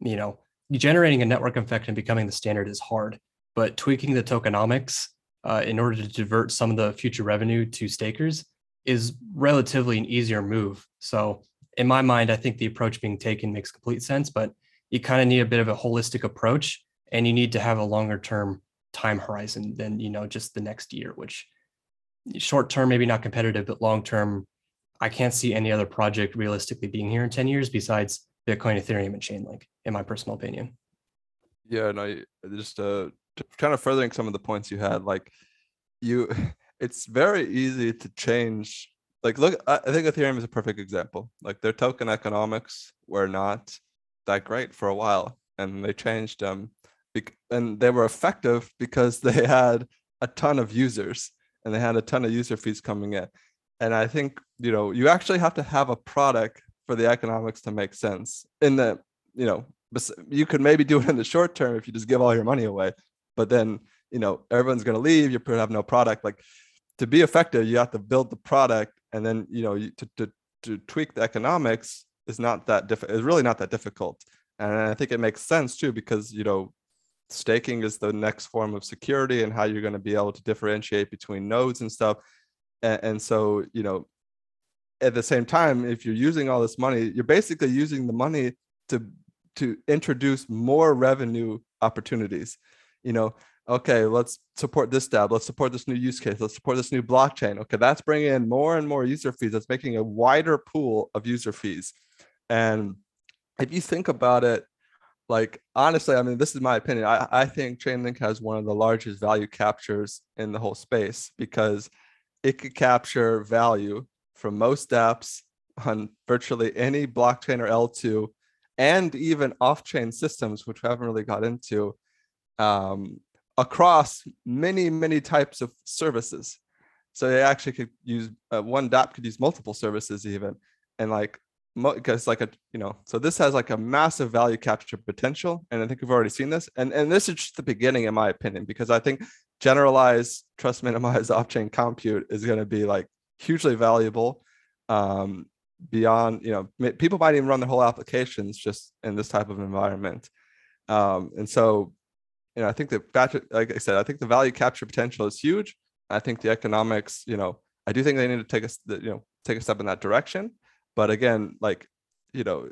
Speaker 1: you know, generating a network effect and becoming the standard is hard. But tweaking the tokenomics uh, in order to divert some of the future revenue to stakers is relatively an easier move. So, in my mind, I think the approach being taken makes complete sense, but you kind of need a bit of a holistic approach and you need to have a longer term time horizon than, you know, just the next year, which short term, maybe not competitive, but long term I can't see any other project realistically being here in 10 years besides Bitcoin, Ethereum, and Chainlink, in my personal opinion.
Speaker 2: Yeah, and I just uh, kind of furthering some of the points you had, like you, it's very easy to change. Like, look, I think Ethereum is a perfect example. Like, their token economics were not that great for a while, and they changed um, them, and they were effective because they had a ton of users and they had a ton of user fees coming in and i think you know you actually have to have a product for the economics to make sense in the you know you could maybe do it in the short term if you just give all your money away but then you know everyone's going to leave you have no product like to be effective you have to build the product and then you know to, to to tweak the economics is not that difficult it's really not that difficult and i think it makes sense too because you know staking is the next form of security and how you're going to be able to differentiate between nodes and stuff and, and so you know at the same time if you're using all this money you're basically using the money to to introduce more revenue opportunities. You know, okay, let's support this dApp, let's support this new use case, let's support this new blockchain. Okay, that's bringing in more and more user fees. That's making a wider pool of user fees. And if you think about it, like honestly, I mean, this is my opinion. I, I think Chainlink has one of the largest value captures in the whole space because it could capture value from most apps on virtually any blockchain or L2 and even off-chain systems, which we haven't really got into, um, across many, many types of services. So they actually could use uh, one dApp could use multiple services even, and like because like a you know so this has like a massive value capture potential and i think we've already seen this and and this is just the beginning in my opinion because i think generalized trust minimized off-chain compute is going to be like hugely valuable um beyond you know people might even run their whole applications just in this type of environment um and so you know i think that like i said i think the value capture potential is huge. I think the economics you know i do think they need to take a you know take a step in that direction. But again like you know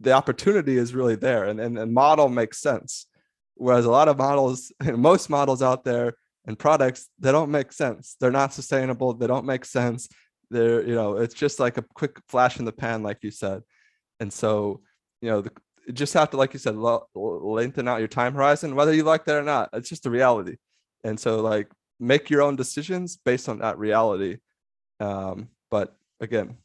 Speaker 2: the opportunity is really there and and, and model makes sense. Whereas a lot of models you know, most models out there and products they don't make sense. They're not sustainable. They don't make sense. They're you know it's just like a quick flash in the pan like you said. And so you know the, just have to like you said lo- lengthen out your time horizon whether you like that or not. It's just a reality. And so like make your own decisions based on that reality. Um but again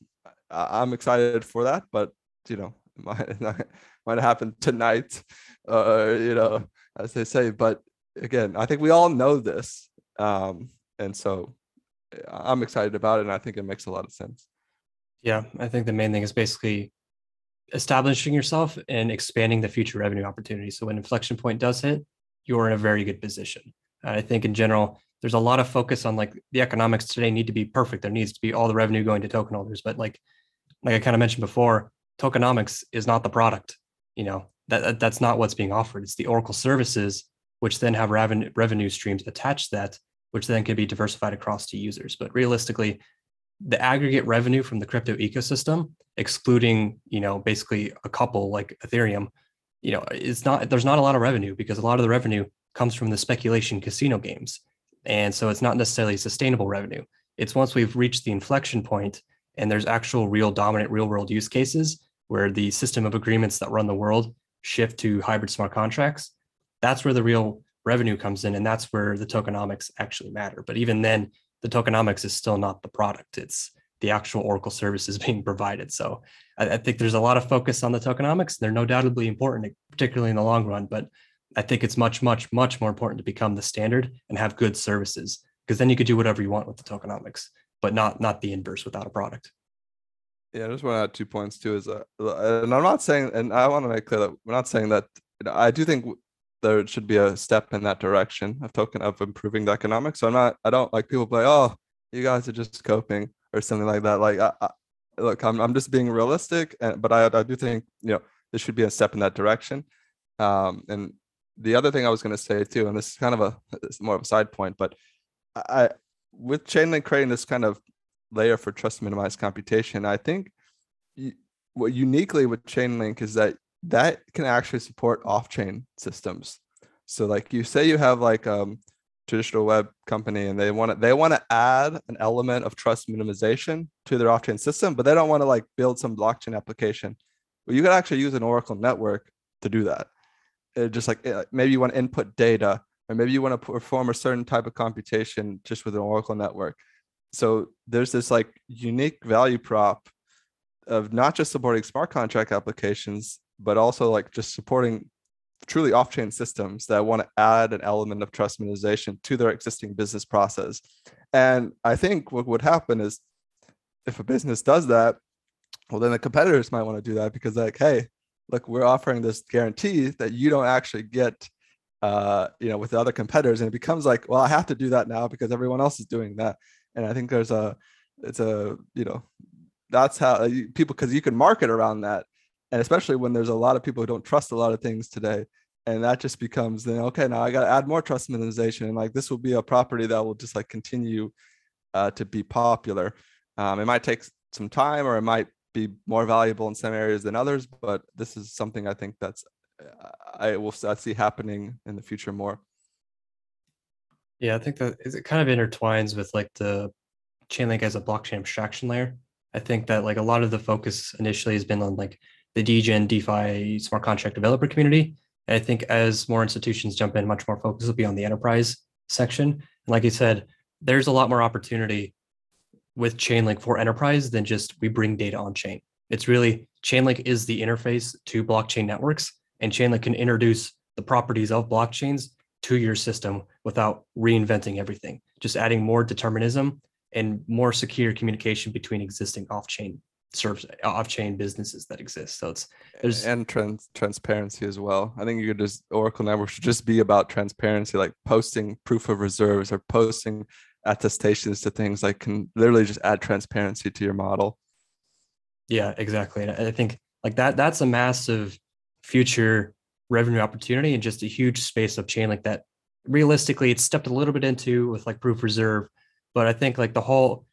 Speaker 2: I- i'm excited for that but you know might might happen tonight uh you know as they say. But again i think we all know this um and so I'm excited about it, and I think it makes a lot of sense.
Speaker 1: Yeah, I think the main thing is basically establishing yourself and expanding the future revenue opportunity. So when inflection point does hit, you're in a very good position. I think in general, there's a lot of focus on like the economics today need to be perfect. There needs to be all the revenue going to token holders, but like like I kind of mentioned before, tokenomics is not the product. You know that that's not what's being offered. It's the Oracle services, which then have revenue revenue streams attached to that which then can be diversified across to users. But realistically, the aggregate revenue from the crypto ecosystem, excluding, you know, basically a couple like Ethereum, you know, it's not there's not a lot of revenue because a lot of the revenue comes from the speculation casino games. And so it's not necessarily sustainable revenue. It's once we've reached the inflection point and there's actual real dominant real world use cases where the system of agreements that run the world shift to hybrid smart contracts. That's where the real revenue comes in and that's where the tokenomics actually matter but even then the tokenomics is still not the product it's the actual oracle services being provided so I, I, think there's a lot of focus on the tokenomics they're no doubtly important particularly in the long run but i think it's much much much more important to become the standard and have good services because then you could do whatever you want with the tokenomics but not not the inverse without a product
Speaker 2: yeah, I just want to add two points too. Is uh, and I'm not saying, and I want to make clear that we're not saying that. I do think there should be a step in that direction of token of improving the economics. So I'm not, I don't like people play, oh, you guys are just coping or something like that. Like, I, I, look, I'm, I'm just being realistic, and, but I, I do think, you know, this should be a step in that direction. Um, and the other thing I was going to say too, and this is kind of a, more of a side point, but I, with Chainlink creating this kind of layer for trust minimized computation, I think what uniquely with Chainlink is that that can actually support off-chain systems. So like you say you have like um traditional web company and they want to they want to add an element of trust minimization to their off-chain system, but they don't want to like build some blockchain application. Well, you could actually use an Oracle network to do that. It just like maybe you want to input data, or maybe you want to perform a certain type of computation just with an Oracle network. So there's this like unique value prop of not just supporting smart contract applications, but also like just supporting truly off-chain systems that want to add an element of trust minimization to their existing business process. And I think what would happen is if a business does that, well, then the competitors might want to do that because like, hey, look, we're offering this guarantee that you don't actually get, uh, you know, with the other competitors, and it becomes like, well, I have to do that now because everyone else is doing that. And I think there's a, it's a, you know, that's how uh, people because you can market around that and especially when there's a lot of people who don't trust a lot of things today and that just becomes then okay now i got to add more trust minimization and like this will be a property that will just like continue uh, to be popular um, it might take some time or it might be more valuable in some areas than others, but this is something I think that's I will I see happening in the future more.
Speaker 1: Yeah, I think that it kind of intertwines with like the Chainlink as a blockchain abstraction layer. I think that like a lot of the focus initially has been on like the degen DeFi smart contract developer community. And I think as more institutions jump in, much more focus will be on the enterprise section. And like you said, there's a lot more opportunity with Chainlink for enterprise than just we bring data on chain. It's really Chainlink is the interface to blockchain networks, and Chainlink can introduce the properties of blockchains to your system without reinventing everything, just adding more determinism and more secure communication between existing off-chain serves off-chain businesses that exist. So it's
Speaker 2: there's and trans transparency as well. I think you could just Oracle Network should just be about transparency, like posting proof of reserves or posting attestations to things like can literally just add transparency to your model.
Speaker 1: Yeah, exactly. And I think like that that's a massive future revenue opportunity and just a huge space of chain like that realistically it's stepped a little bit into with like proof reserve but i think like the whole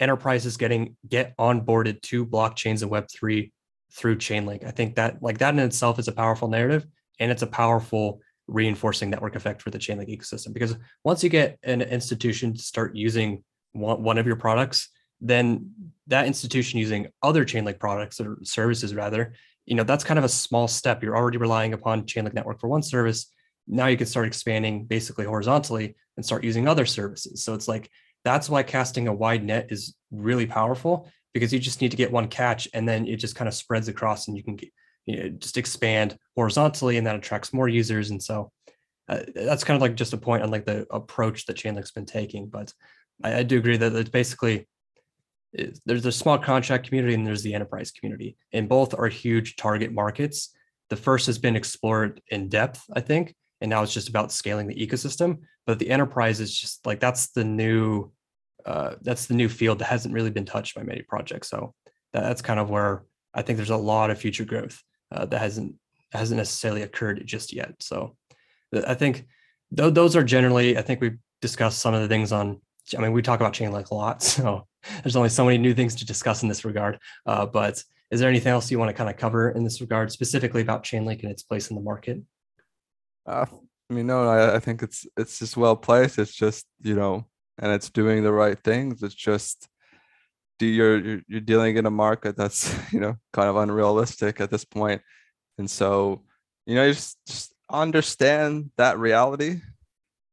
Speaker 1: enterprises getting get onboarded to blockchains and web3 through chainlink. I think that like that in itself is a powerful narrative and it's a powerful reinforcing network effect for the chainlink ecosystem because once you get an institution to start using one, one of your products then that institution using other chainlink products or services rather you know that's kind of a small step. You're already relying upon chainlink network for one service. Now you can start expanding basically horizontally and start using other services. So it's like that's why casting a wide net is really powerful because you just need to get one catch and then it just kind of spreads across and you can get, you know, just expand horizontally and that attracts more users and so uh, that's kind of like just a point on like the approach that chainlink's been taking but I, I do agree that it's basically there's a smart contract community and there's the enterprise community and both are huge target markets. The first has been explored in depth i think and now it's just about scaling the ecosystem but the enterprise is just like that's the new uh, that's the new field that hasn't really been touched by many projects so that's kind of where i think there's a lot of future growth uh, that hasn't hasn't necessarily occurred just yet so i think th- those are generally i think we've discussed some of the things on i mean we talk about chain Chainlink a lot so there's only so many new things to discuss in this regard. Uh, but is there anything else you want to kind of cover in this regard, specifically about Chainlink and its place in the market?
Speaker 2: Uh, I mean, no, I, I think it's it's just well placed. It's just you know, and it's doing the right things. It's just you're you're, dealing in a market that's you know kind of unrealistic at this point, and so you know you just just understand that reality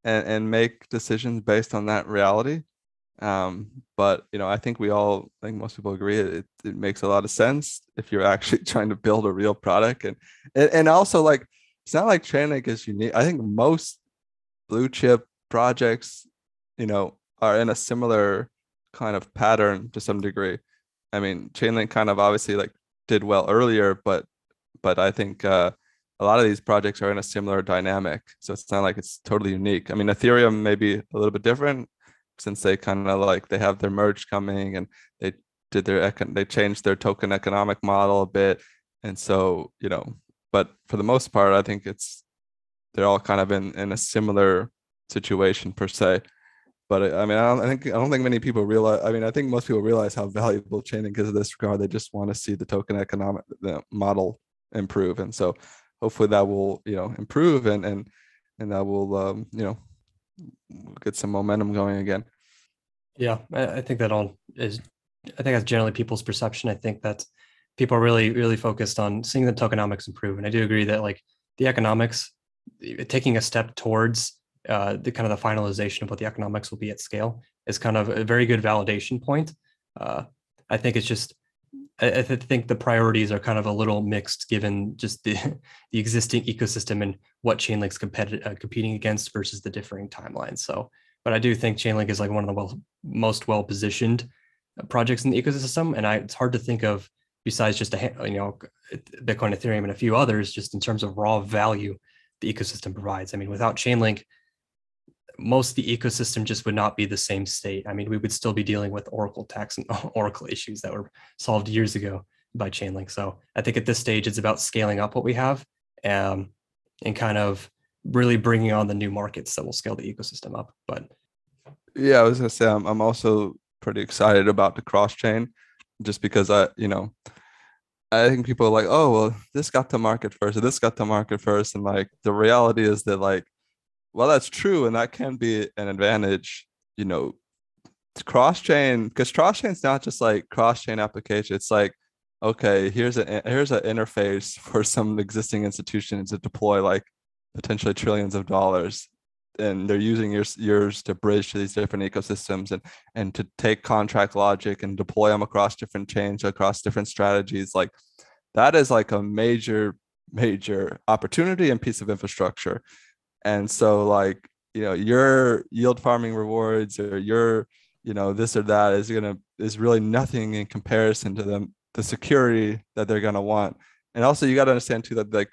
Speaker 2: and and make decisions based on that reality um, but you know, I think we all, I think most people agree it, it makes a lot of sense if you're actually trying to build a real product, and and, and also like it's not like Chainlink is unique. I think most blue chip projects, you know, are in a similar kind of pattern to some degree. I mean, Chainlink kind of obviously like did well earlier, but but I think uh, a lot of these projects are in a similar dynamic. So it's not like it's totally unique. I mean, Ethereum may be a little bit different since they kind of like they have their merge coming and they did their econ- they changed their token economic model a bit and so you know but for the most part i think it's they're all kind of in in a similar situation per se but i mean i don't I think i don't think many people realize i mean i think most people realize how valuable Chainlink is in this regard they just want to see the token economic the model improve and so hopefully that will you know improve and and and that will um you know get some momentum going again.
Speaker 1: Yeah, I think that all is. I think that's generally people's perception. I think that people are really, really focused on seeing the tokenomics improve, and I do agree that like the economics, taking a step towards uh, the kind of the finalization of what the economics will be at scale is kind of a very good validation point. Uh, I think it's just I, I, think the priorities are kind of a little mixed given just the the existing ecosystem and what Chainlink's competitive uh, competing against versus the differing timelines. So, but I do think Chainlink is like one of the well, most well positioned uh, projects in the ecosystem, and I, it's hard to think of besides just a you know Bitcoin, Ethereum, and a few others, just in terms of raw value the ecosystem provides. I mean, without Chainlink, most of the ecosystem just would not be the same state. I mean, we would still be dealing with Oracle attacks and Oracle issues that were solved years ago by Chainlink. So I think at this stage, it's about scaling up what we have um, and kind of really bringing on the new markets that will scale the ecosystem up. But
Speaker 2: yeah, I was gonna say I'm, I'm also pretty excited about the cross chain just because I, you know, I think people are like, oh, well, this got to market first, or this got to market first. And like the reality is that, like, well, that's true. And that can be an advantage, you know, cross chain, because cross chain is not just like cross chain application. It's like, okay, here's a eh, here's an interface for some existing institutions to deploy like potentially trillions of dollars and they're using yours yours to bridge to these different ecosystems and and to take contract logic and deploy them across different chains across different strategies like that is like a major major opportunity and piece of infrastructure and so like you know your yield farming rewards or your you know this or that is gonna is really nothing in comparison to them the security that they're gonna want. And also you got to understand too that like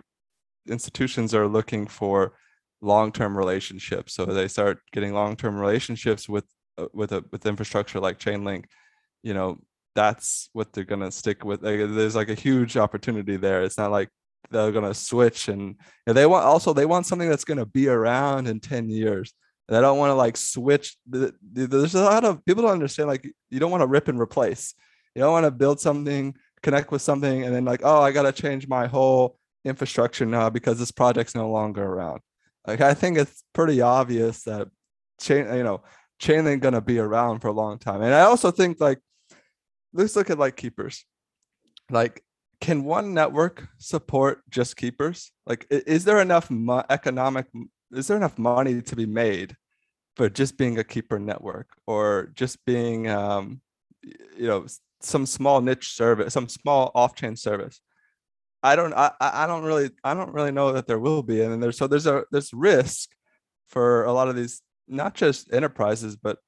Speaker 2: institutions are looking for long-term relationships. So they start getting long-term relationships with uh, with a with infrastructure like chainlink you know that's what they're going to stick with. Like, there's like a huge opportunity there. It's not like they're going to switch and they want also they want something that's going to be around in 10 years they don't want to like switch there's a lot of people don't understand like you don't want to rip and replace you don't want to build something connect with something and then like oh i got to change my whole infrastructure now because this project's no longer around like I think it's pretty obvious that chain, you know, Chainlink gonna be around for a long time. And I also think like let's look at like keepers. Like, can one network support just keepers? Like, is there enough mo- economic? Is there enough money to be made for just being a keeper network or just being, um, you know, some small niche service, some small off-chain service? I don't I, I don't really I don't really know that there will be. And then there's so there's a there's risk for a lot of these not just enterprises but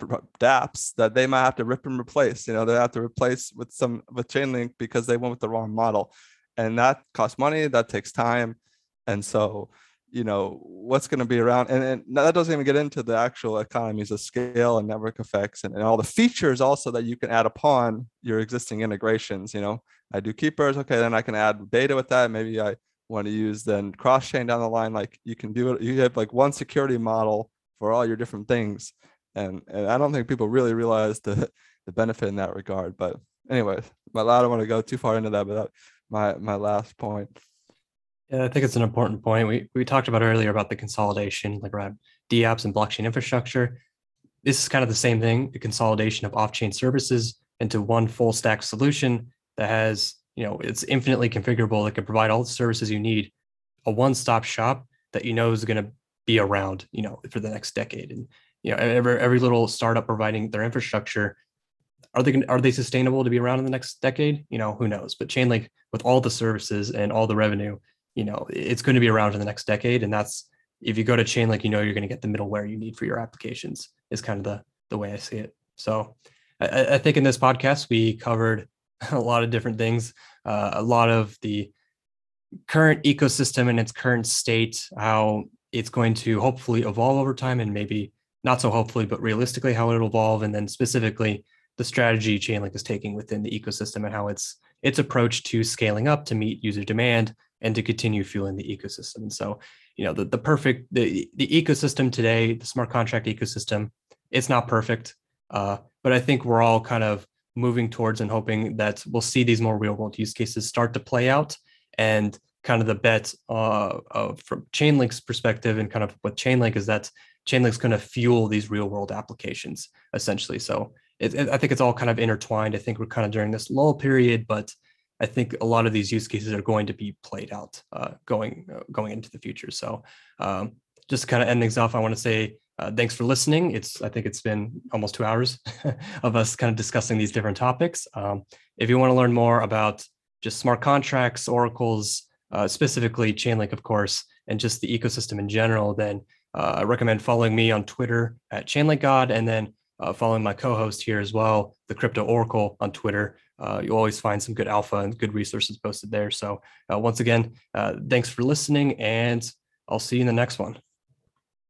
Speaker 2: dApps that they might have to rip and replace. You know, they have to replace with some with Chainlink because they went with the wrong model. And that costs money, that takes time. And so, you know, what's going to be around and, and that doesn't even get into the actual economies of scale and network effects and, and all the features also that you can add upon your existing integrations, you know I do keepers. Okay, then I can add data with that. Maybe I want to use then cross chain down the line. Like you can do it. You have like one security model for all your different things, and and I don't think people really realize the the benefit in that regard. But anyway, my I don't want to go too far into that, but that, my my last point.
Speaker 1: Yeah, I think it's an important point. We we talked about earlier about the consolidation, like around dApps and blockchain infrastructure. This is kind of the same thing, the consolidation of off-chain services into one full stack solution that has, you know, it's infinitely configurable that can provide all the services you need, a one-stop shop that you know is going to be around, you know, for the next decade. And you know, every every little startup providing their infrastructure, are they are they sustainable to be around in the next decade? You know, who knows? But Chainlink, with all the services and all the revenue, you know, it's going to be around in the next decade. And that's if you go to Chainlink, you know you're going to get the middleware you need for your applications. Is kind of the the way I see it. So I, I think in this podcast we covered a lot of different things, uh, a lot of the current ecosystem and its current state, how it's going to hopefully evolve over time, and maybe not so hopefully, but realistically how it'll evolve, and then specifically the strategy Chainlink is taking within the ecosystem and how it's its approach to scaling up to meet user demand and to continue fueling the ecosystem. And so, you know, the, the perfect the the ecosystem today, the smart contract ecosystem, it's not perfect, uh, but I think we're all kind of moving towards and hoping that we'll see these more real world use cases start to play out and kind of the bet uh, uh, from chainlink's perspective and kind of what chainlink is that chainlink's going to fuel these real world applications essentially so it, it, i think it's all kind of intertwined i think we're kind of during this lull period but i think a lot of these use cases are going to be played out uh, going uh, going into the future so um, just to kind of end things off i want to say uh, thanks for listening. It's I think it's been almost two hours of us kind of discussing these different topics. Um, if you want to learn more about just smart contracts, oracles, uh, specifically Chainlink, of course, and just the ecosystem in general, then I recommend following me on Twitter at ChainlinkGod, and then uh, following my co-host here as well, the Crypto Oracle on Twitter. Uh, you always find some good alpha and good resources posted there. So uh, once again, thanks for listening, and I'll see you in the next one.